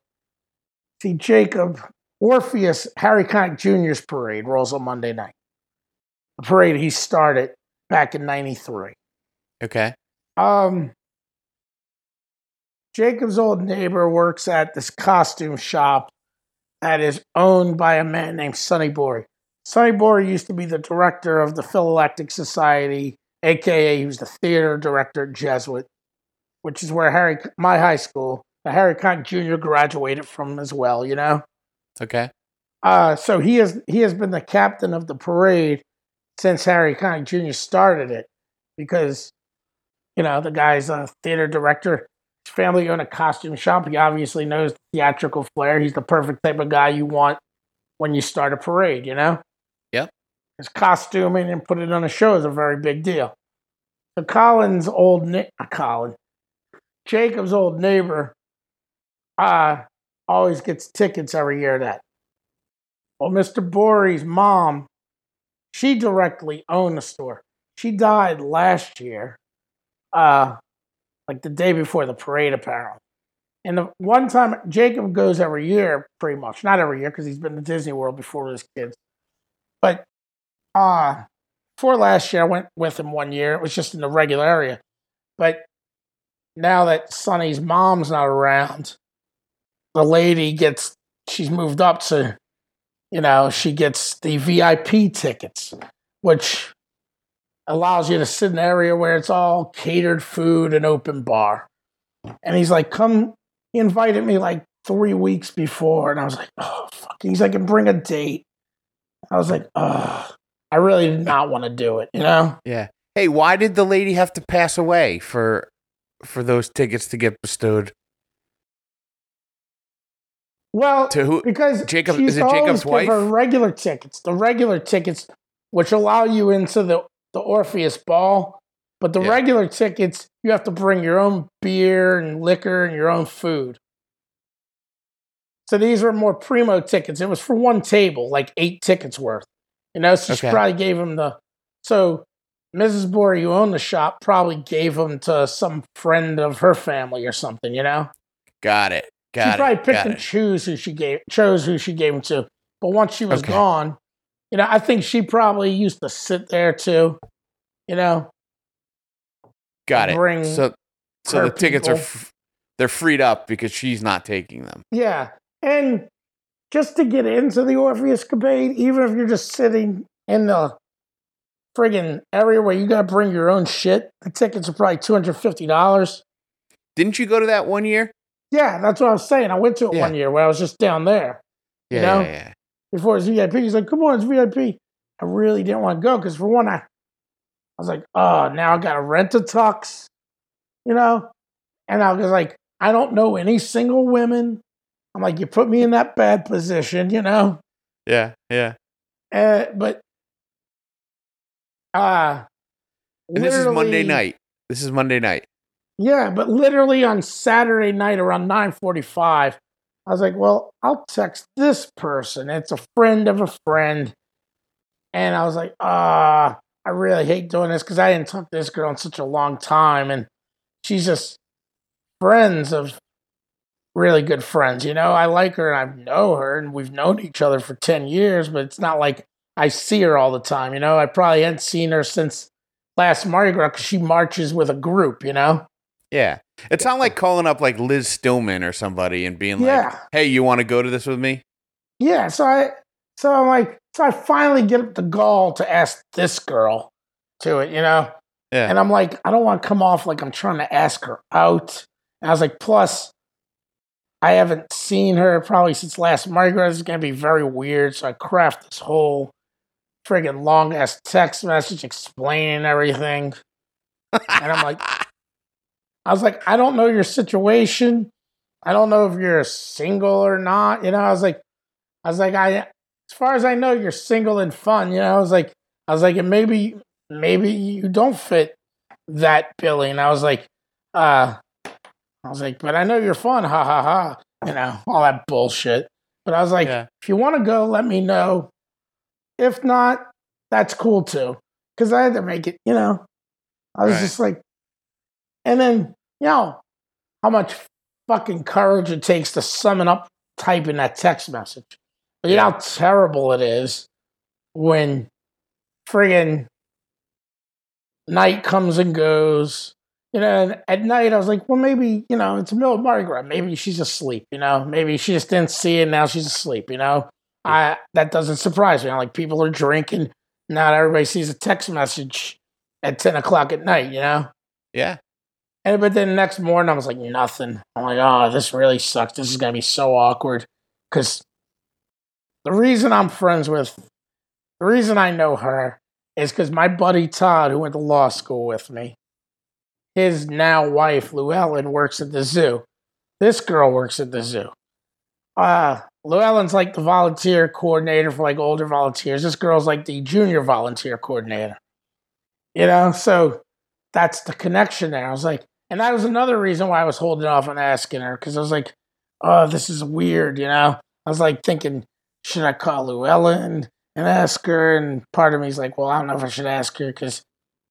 see Jacob Orpheus Harry Connick Jr.'s parade rolls on Monday night. The parade he started back in '93. Okay. Um, Jacob's old neighbor works at this costume shop that is owned by a man named Sonny Borey. Sonny Borey used to be the director of the Philelectic Society, aka he was the theater director at Jesuit, which is where Harry, my high school, the Harry Connick Jr. graduated from as well. You know. Okay. Uh, so he has he has been the captain of the parade since Harry Connick Jr. started it, because you know the guy's a theater director. Family owned a costume shop. He obviously knows theatrical flair. He's the perfect type of guy you want when you start a parade. You know. Yep. His costuming and put it on a show is a very big deal. So Colin's old uh, Colin, Jacob's old neighbor, uh, always gets tickets every year that. Well, Mr. Borey's mom, she directly owned the store. She died last year, uh, like the day before the parade, apparently. And the one time Jacob goes every year, pretty much not every year because he's been to Disney World before with his kids. But uh, for last year, I went with him one year. It was just in the regular area. But now that Sonny's mom's not around, the lady gets she's moved up to you know she gets the vip tickets which allows you to sit in an area where it's all catered food and open bar. And he's like, come, he invited me like three weeks before. And I was like, oh, fuck. He's like, and bring a date. I was like, oh, I really did not want to do it, you know? Yeah. Hey, why did the lady have to pass away for for those tickets to get bestowed? Well, To who? because Jacob- is it Jacob's always give her wife? regular tickets, the regular tickets, which allow you into the the Orpheus Ball. But the Yeah. regular tickets, you have to bring your own beer and liquor and your own food. So these were more primo tickets. It was for one table, like eight tickets worth. You know, so she probably gave him the. So Mrs. Borey, who owned the shop, probably gave them to some friend of her family or something. You know Got it. Got she it. probably picked got and it. choose who she gave chose who she gave them to. But once she was Okay. gone, you know, I think she probably used to sit there too. You know, Got it. bring So so the tickets are people. f- they're freed up because she's not taking them. yeah, and just to get into the Orpheuscapade, even if you're just sitting in the friggin' area where you got to bring your own shit, the tickets are probably two hundred fifty dollars. Didn't you go to that one year? Yeah, that's what I was saying. I went to it Yeah. one year where I was just down there. Yeah, You know? yeah, yeah. Before it's VIP. He's like, come on, it's VIP. I really didn't want to go because for one, I, I was like, oh, now I got to rent a tux, you know? And I was like, I don't know any single women. I'm like, you put me in that bad position, you know? Yeah, yeah. Uh, but, uh, And this is Monday night. This is Monday night. Yeah, but literally on Saturday night around 9:45, I was like, "Well, I'll text this person. It's a friend of a friend." And I was like, "Ah, I really hate doing this because I didn't talk to this girl in such a long time, and she's just friends of really good friends. You know, I like her and I know her, and we've known each other for ten years, but it's not like I see her all the time. You know, I probably hadn't seen her since last Mardi Gras because she marches with a group. You know." Yeah. It's not like calling up like Liz Stillman or somebody and being like, Yeah. "Hey, you want to go to this with me?" Yeah, so I so I'm like so I finally get up the gall to ask this girl to it, you know? Yeah. And I'm like, I don't want to come off like I'm trying to ask her out. And I was like, plus I haven't seen her probably since last Mardi is gonna be very weird. So I craft this whole friggin' long ass text message explaining everything. And I'm like, I was like, I don't know your situation. I don't know if you're single or not. You know, I was like, I was like, I, as far as I know, you're single and fun. You know, I was like, I was like, and maybe, maybe you don't fit that billing. And I was like, uh, I was like, but I know you're fun. Ha ha ha. You know, all that bullshit. But I was like, Yeah. if you want to go, let me know. If not, that's cool too. Cause I had to make it, you know, I was Right. just like, and then, you know, how much fucking courage it takes to summon up typing that text message. But you know how terrible it is when friggin' night comes and goes. You know, and at night I was like, well, maybe, you know, it's the middle of Mardi Gras. Maybe she's asleep, you know? Maybe she just didn't see it, now she's asleep, you know? I that doesn't surprise me. I'm like people are drinking. Not everybody sees a text message at ten o'clock at night, you know? Yeah. And but then the next morning, I was like, nothing. I'm like, oh, this really sucks. This is gonna be so awkward. Because the reason I'm friends with, the reason I know her is because my buddy Todd, who went to law school with me, his now wife Llewellyn works at the zoo. This girl works at the zoo. Uh, Llewellyn's like the volunteer coordinator for like older volunteers. This girl's like the junior volunteer coordinator. You know, so that's the connection there. I was like, and that was another reason why I was holding off on asking her because I was like, oh, this is weird, you know? I was like thinking, should I call Llewellyn and ask her? And part of me is like, well, I don't know if I should ask her because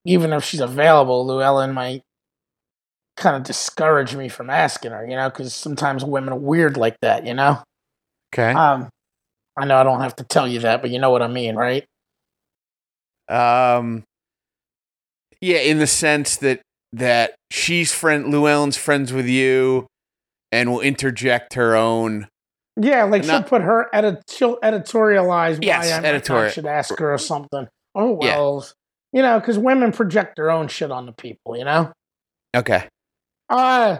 even if she's available, Llewellyn might kind of discourage me from asking her, you know, because sometimes women are weird like that, you know? Okay. Um, I know I don't have to tell you that, but you know what I mean, right? Um, yeah, in the sense that that she's friend Llewellyn's friends with you, and will interject her own. Yeah, like she'll put her edit, she'll editorialize Yes, why I editorial. not should ask her or something. Oh Yeah. well, you know, because women project their own shit on the people, you know. Okay. Uh,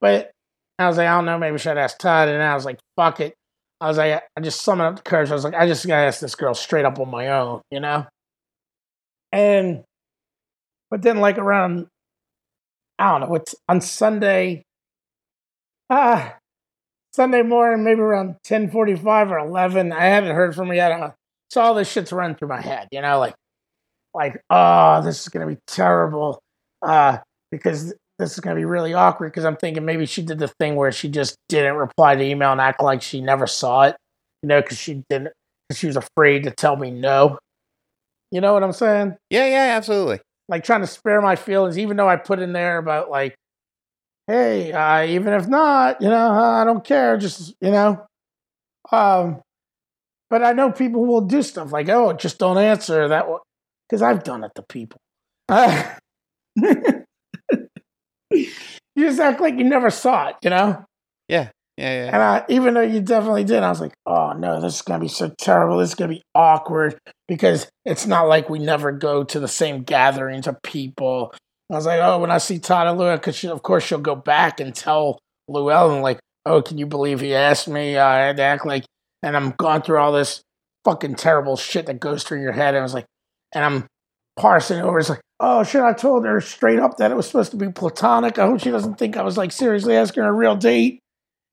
but I was like, I don't know, maybe I should ask Todd. And I was like, fuck it. I was like, I just summoned up the courage. I was like, I just gotta ask this girl straight up on my own, you know? And, but then like around, I don't know, it's on Sunday, ah, uh, Sunday morning, maybe around 1045 or 11, I haven't heard from her yet. So all this shit's running through my head, you know, like, like, oh, this is gonna be terrible. Uh, because this is going to be really awkward because I'm thinking maybe she did the thing where she just didn't reply to email and act like she never saw it, you know, because she didn't, because she was afraid to tell me no. You know what I'm saying? Yeah, yeah, absolutely. Like trying to spare my feelings, even though I put in there about like, hey, uh, even if not, you know, I don't care, just you know. Um, but I know people will do stuff like, oh, just don't answer that, because I've done it to people. You just act like you never saw it, you know? Yeah. Yeah, yeah. And I, even though you definitely did, I was like, oh no, this is going to be so terrible. This is going to be awkward because it's not like we never go to the same gatherings of people. I was like, oh, when I see Todd and Lua, because of course she'll go back and tell Llewellyn, like, oh, can you believe he asked me? I had to act like, and I'm going through all this fucking terrible shit that goes through your head. And I was like, and I'm parsing over. It's like, oh shit, I told her straight up that it was supposed to be platonic. I hope she doesn't think I was like seriously asking her a real date.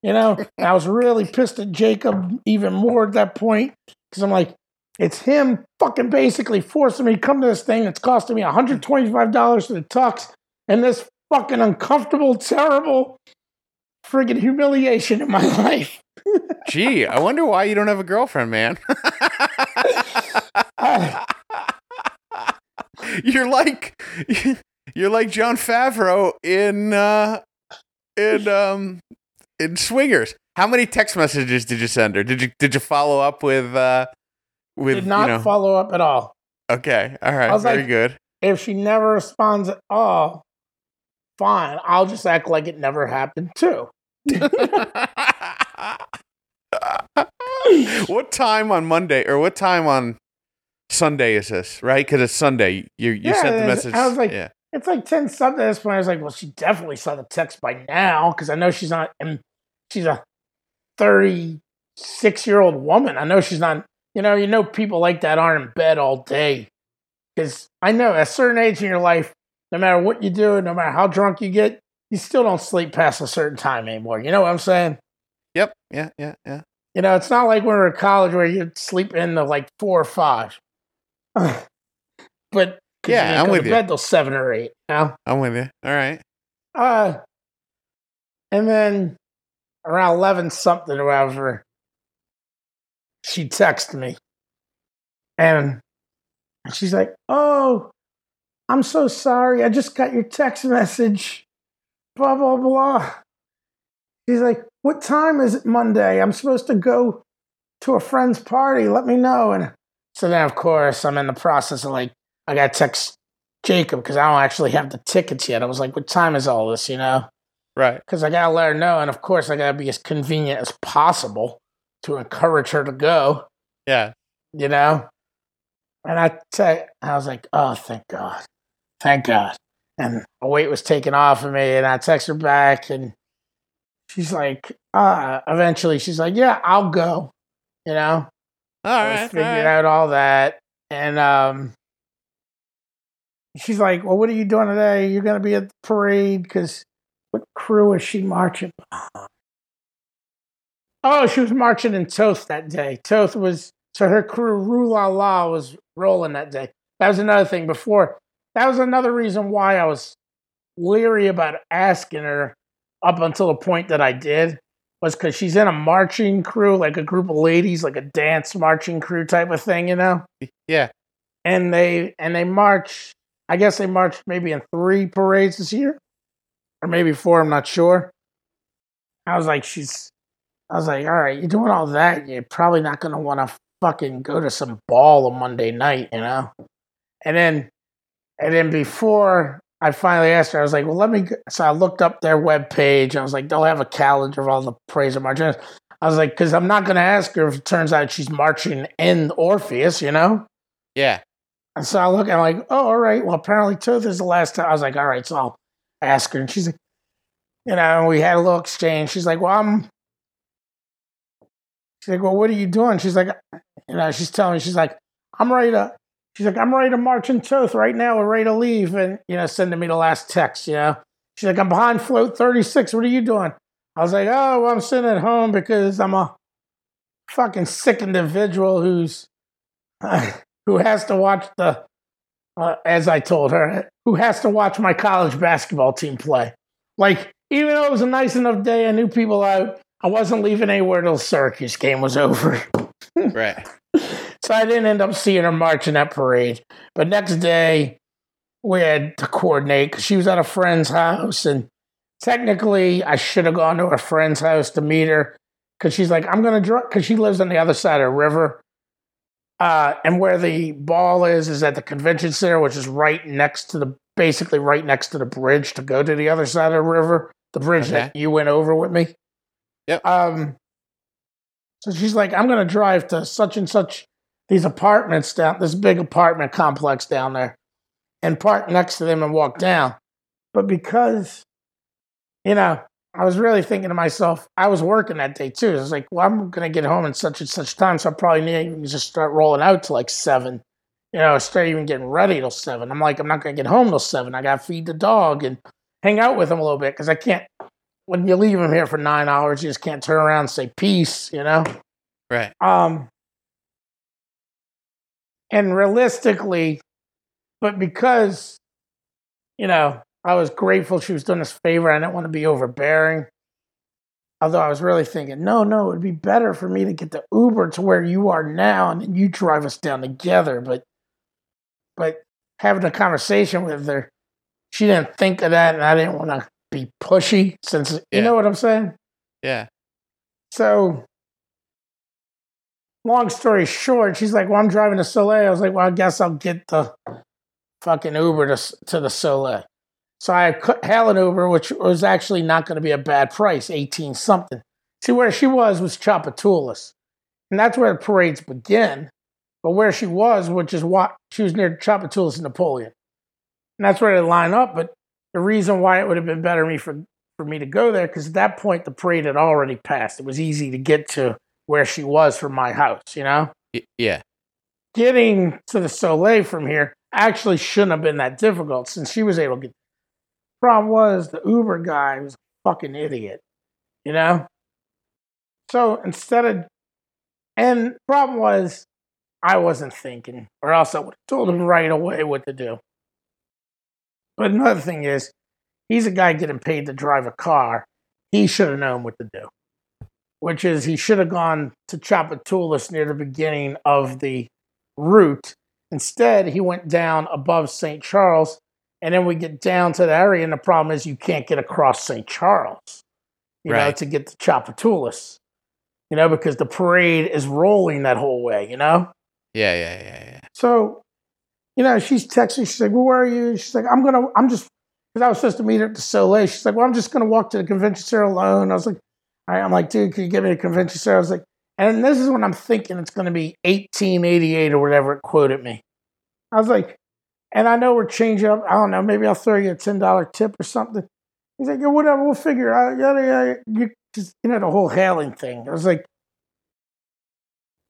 You know, and I was really pissed at Jacob even more at that point because I'm like, it's him fucking basically forcing me to come to this thing that's costing me $125 for the tux and this fucking uncomfortable, terrible friggin' humiliation in my life. Gee, I wonder why you don't have a girlfriend, man. you're like you're like Jon Favreau in uh in um in Swingers. How many text messages did you send her? Did you did you follow up with uh with did not you know, follow up at all. Okay. All right. Very like, good. If she never responds at all, fine. I'll just act like it never happened too. what time on Monday or what time on Sunday is this, right? Because it's Sunday. You you yeah, sent the message. I was like, yeah. It's like ten something at this point. I was like, well, she definitely saw the text by now because I know she's not. And she's a thirty six year old woman. I know she's not. You know, you know, people like that aren't in bed all day. Because I know at a certain age in your life, no matter what you do, no matter how drunk you get, you still don't sleep past a certain time anymore. You know what I'm saying? Yep. Yeah. Yeah. Yeah. You know, it's not like when we are in college where you sleep in the like four or five. but yeah, I'm with you. Bed till seven or eight. You know? I'm with you. All right. Uh, and then around eleven something or whatever, she texted me, and she's like, "Oh, I'm so sorry. I just got your text message. Blah blah blah." She's like, "What time is it Monday? I'm supposed to go to a friend's party. Let me know." And so then, of course, I'm in the process of like, I got to text Jacob because I don't actually have the tickets yet. I was like, what time is all this, you know? Right. Because I got to let her know. And of course, I got to be as convenient as possible to encourage her to go. Yeah. You know? And I, te- I was like, oh, thank God. Thank God. And a weight was taken off of me. And I text her back. And she's like, uh, eventually, she's like, yeah, I'll go. You know? All right. Figured all right. out all that. And um, she's like, Well, what are you doing today? You're going to be at the parade because what crew is she marching Oh, she was marching in Thoth that day. Thoth was, so her crew, Rue La La, was rolling that day. That was another thing before. That was another reason why I was leery about asking her up until the point that I did was because she's in a marching crew, like a group of ladies, like a dance marching crew type of thing, you know? Yeah. And they and they march. I guess they marched maybe in three parades this year, or maybe four. I'm not sure. I was like, she's. I was like, all right, you're doing all that. You're probably not gonna want to fucking go to some ball on Monday night, you know? And then, and then before I finally asked her, I was like, well, let me. Go. So I looked up their web page. I was like, they'll have a calendar of all the praise and marching. I was like, because I'm not going to ask her if it turns out she's marching in Orpheus, you know? Yeah. And so I look and I'm like, oh, all right. Well, apparently Thoth is the last time. I was like, all right, so I'll ask her. And she's like, you know, we had a little exchange. She's like, well, I'm, she's like, well, what are you doing? She's like, you know, she's telling me, she's like, I'm ready to, she's like, I'm ready to march in Thoth right now. We're ready to leave. And, you know, sending me the last text, you know. She's like, I'm behind float 36. What are you doing? I was like, oh, well, I'm sitting at home because I'm a fucking sick individual who's, who has to watch the, uh, as I told her, who has to watch my college basketball team play. Like, even though it was a nice enough day, I knew people out. I wasn't leaving anywhere till the Syracuse game was over. right. So I didn't end up seeing her marching that parade. But next day, we had to coordinate because she was at a friend's house. And technically, I should have gone to her friend's house to meet her because she's like, I'm going to drive, because she lives on the other side of the river. Uh, and where the ball is, is at the convention center, which is right next to the, basically right next to the bridge to go to the other side of the river, the bridge Okay. that you went over with me. Yep. Um, so she's like, I'm going to drive to such and such these apartments down, this big apartment complex down there, and park next to them and walk down. But because, you know, I was really thinking to myself, I was working that day too. I was like, well, I'm going to get home in such and such time, so I probably need to just start rolling out to like seven. You know, start even getting ready till seven. I'm like, I'm not going to get home till seven. I got to feed the dog and hang out with him a little bit because I can't. When you leave him here for nine hours, you just can't turn around and say peace. You know. Right. Um, and realistically, but because, you know, I was grateful she was doing this favor, I didn't want to be overbearing. Although I was really thinking, no, no, it'd be better for me to get the Uber to where you are now and then you drive us down together. But, but having a conversation with her, she didn't think of that, and I didn't want to be pushy since, you Yeah. know what I'm saying? Yeah. So, long story short, she's like, "Well, I'm driving to Soleil." I was like, "Well, I guess I'll get the fucking Uber to to the Soleil." So I cut hail an Uber, which was actually not going to be a bad price, eighteen something. See, where she was was Tchoupitoulas, and that's where the parades begin. But where she was, which is what she was near Tchoupitoulas and Napoleon, and that's where they line up. But the reason why it would have been better me for for me to go there because at that point the parade had already passed. It was easy to get to where she was from my house, you know? Yeah. Getting to the Soleil from here actually shouldn't have been that difficult since she was able to get. Problem was the Uber guy was a fucking idiot, you know? So instead of, and problem was I wasn't thinking, or else I would have told him right away what to do. But another thing is, he's a guy getting paid to drive a car. He should have known what to do, which is he should have gone to Tchoupitoulas near the beginning of the route. Instead, he went down above St. Charles, and then we get down to the area, and the problem is you can't get across St. Charles, you know, to get to Tchoupitoulas, you know, because the parade is rolling that whole way, you know. Yeah. Yeah. Yeah. Yeah. So, you know, she's texting. She's like, well, "Where are you?" She's like, "I'm gonna. I'm just because I was supposed to meet her at the Soleil." She's like, "Well, I'm just gonna walk to the convention center alone." I was like, "All right." I'm like, "Dude, can you get me to the convention center?" I was like, and this is when I'm thinking it's gonna be 1888 or whatever it quoted me. I was like, and I know we're changing up. I don't know. Maybe I'll throw you a ten dollar tip or something. He's like, "Yeah, whatever. We'll figure it out." Yada. You just you know the whole hailing thing. I was like,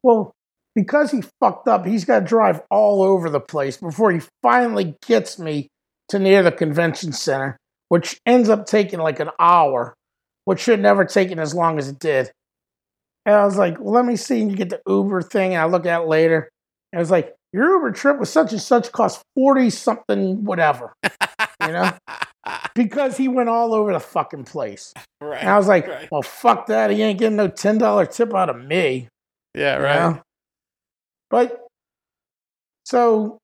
well because he fucked up, he's got to drive all over the place before he finally gets me to near the convention center, which ends up taking like an hour, which should never taken as long as it did. And I was like, well, let me see. And you get the Uber thing, and I look at it later. And it was like, your Uber trip with such and such cost 40 something, whatever, you know, because he went all over the fucking place. right. And I was like, right. well, fuck that. He ain't getting no $10 tip out of me. Yeah. you Right. know? But so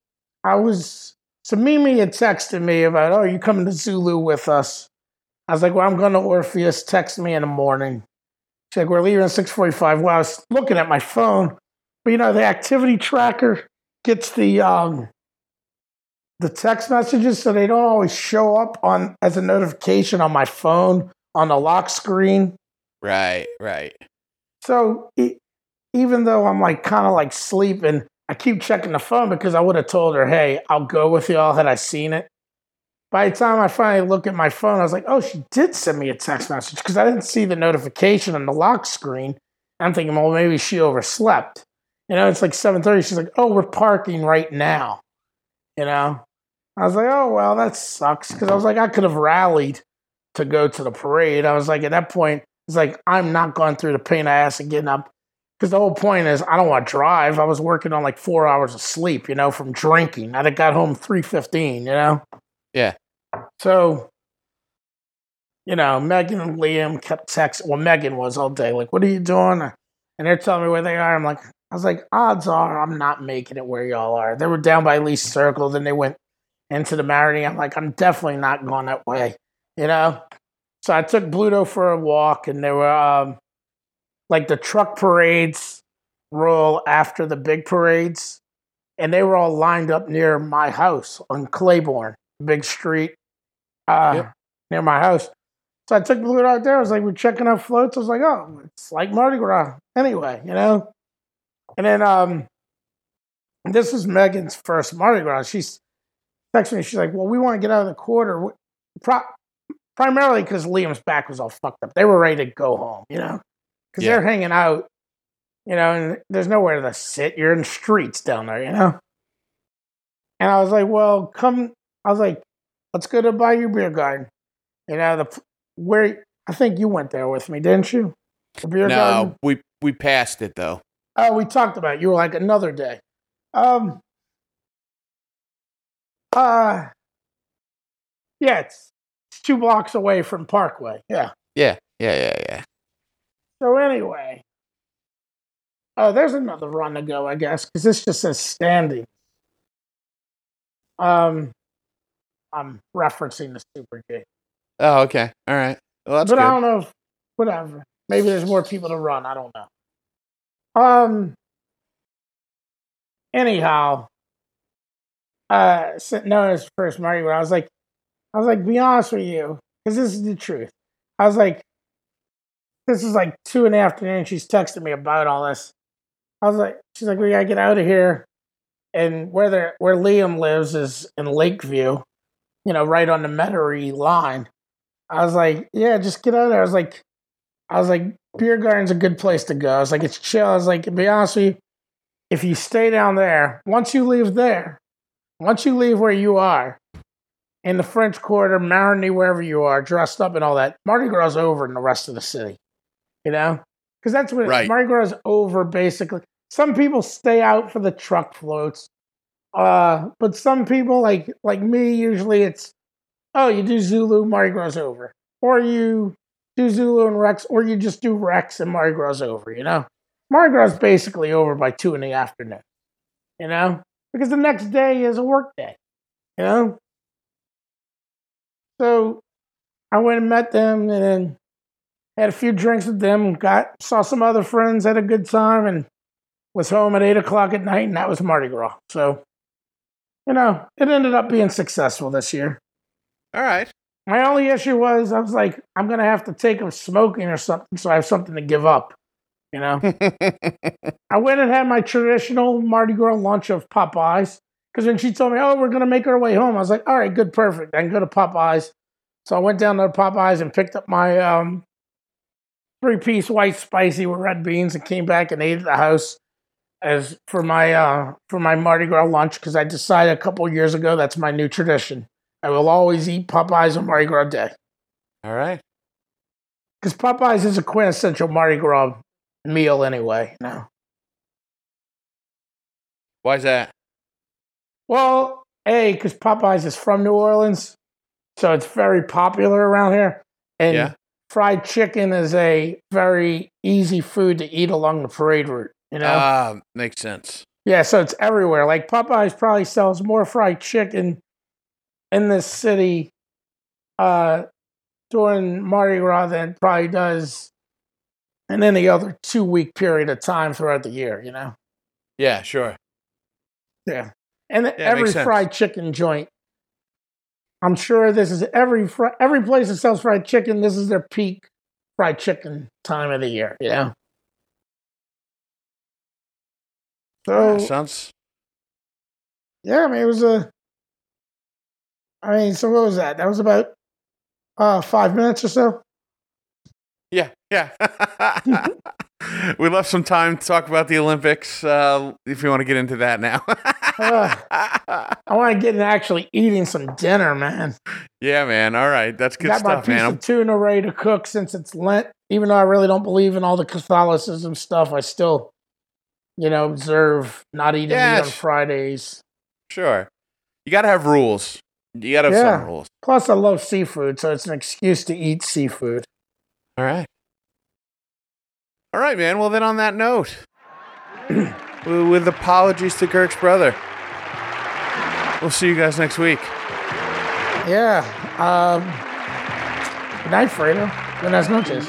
I was so Mimi had texted me about, oh, you coming to Zulu with us? I was like, well, I'm going to Orpheus. Text me in the morning. She's like, we're leaving at 6:45. Well, I was looking at my phone, but you know, the activity tracker gets the um the text messages, so they don't always show up on as a notification on my phone on the lock screen. Right. Right. So e- even though I'm like kind of like sleeping, I keep checking the phone because I would have told her, hey, I'll go with y'all had I seen it. By the time I finally look at my phone, I was like, oh, she did send me a text message because I didn't see the notification on the lock screen. I'm thinking, well, maybe she overslept. You know, it's like 7:30. She's like, "Oh, we're parking right now." You know, I was like, "Oh well, that sucks," because I was like, I could have rallied to go to the parade. I was like, at that point, it's like I'm not going through the pain of ass and getting up. Because the whole point is, I don't want to drive. I was working on like four hours of sleep, you know, from drinking. I got home three fifteen, you know. Yeah. So, you know, Megan and Liam kept texting. Well, Megan was all day like, "What are you doing?" And they're telling me where they are. I'm like, I was like, odds are I'm not making it where y'all are. They were down by Lee Circle, then they went into the Marigny. I'm like, I'm definitely not going that way, you know? So I took Bluto for a walk, and there were um, like the truck parades roll after the big parades, and they were all lined up near my house on Claiborne, big street uh, yep. near my house. So I took Bluto out there. I was like, we're checking out floats. I was like, oh, it's like Mardi Gras anyway, you know? And then um, this is Megan's first Mardi Gras. She's texting me. She's like, "Well, we want to get out of the quarter, Pro- primarily because Liam's back was all fucked up. They were ready to go home, you know, because yeah. they're hanging out, you know, and there's nowhere to sit. You're in the streets down there, you know." And I was like, "Well, come." I was like, "Let's go to Bayou Beer Garden." You know, the where I think you went there with me, didn't you? The beer no, garden? we we passed it though. Oh, we talked about it. You were like another day. Um. Uh. Yeah, it's, it's two blocks away from Parkway. Yeah. Yeah. Yeah. Yeah. Yeah. So anyway. Oh, there's another run to go, I guess, because this just says standing. Um, I'm referencing the Super G. Oh, okay. All right. Well, but good. I don't know if, whatever. Maybe there's more people to run. I don't know. Um. Anyhow, uh, as first Marty, where I was like, I was like, be honest with you, because this is the truth. I was like, this is like two in the afternoon. She's texting me about all this. I was like, she's like, we gotta get out of here. And where the where Liam lives is in Lakeview, you know, right on the Metairie line. I was like, yeah, just get out of there. I was like, I was like, beer garden's a good place to go. I was like, it's chill. I was like, to be honest with you, if you stay down there, once you leave there, once you leave where you are, in the French Quarter, Marigny, wherever you are, dressed up and all that, Mardi Gras over in the rest of the city. You know? Because that's what right. Mardi Gras over basically. Some people stay out for the truck floats. Uh, but some people like like me, usually it's oh, you do Zulu, Mardi Gras over. Or you do Zulu and Rex, or you just do Rex and Mardi Gras over, you know? Mardi Gras basically over by two in the afternoon, you know? Because the next day is a work day, you know? So I went and met them and then had a few drinks with them, got saw some other friends, had a good time, and was home at eight o'clock at night, and that was Mardi Gras. So, you know, it ended up being successful this year. All right. My only issue was I was like, I'm gonna have to take up smoking or something, so I have something to give up. You know, I went and had my traditional Mardi Gras lunch of Popeyes because when she told me, "Oh, we're gonna make our way home," I was like, "All right, good, perfect. I can go to Popeyes." So I went down to Popeyes and picked up my um, three-piece white spicy with red beans and came back and ate at the house as for my uh, for my Mardi Gras lunch because I decided a couple years ago that's my new tradition. I will always eat Popeyes on Mardi Gras Day. All right. Because Popeyes is a quintessential Mardi Gras meal anyway. No. Why is that? Well, A, because Popeyes is from New Orleans, so it's very popular around here. And yeah. fried chicken is a very easy food to eat along the parade route. You know? Ah, uh, makes sense. Yeah, so it's everywhere. Like Popeyes probably sells more fried chicken in this city uh, during Mardi Gras than probably does in any other two week period of time throughout the year, you know? Yeah, sure. Yeah. And yeah, every fried chicken joint, I'm sure this is every fr- every place that sells fried chicken, this is their peak fried chicken time of the year, you know? So, yeah, sounds Yeah, I mean, it was a. I mean, so what was that? That was about uh, five minutes or so. Yeah, yeah. we left some time to talk about the Olympics. Uh, if you want to get into that now. Uh, I want to get into actually eating some dinner, man. yeah, man. All right, that's good Got my stuff, piece man. of tuna ready to cook since it's Lent. Even though I really don't believe in all the Catholicism stuff, I still, you know, observe not eating meat on Fridays. Sure. You got to have rules. You got to have Yeah. some rules. Plus, I love seafood, so it's an excuse to eat seafood. All right. All right, man. Well, then on that note, with apologies to Kirk's brother, we'll see you guys next week. Yeah. Um, good night, Fredo. Buenas noches.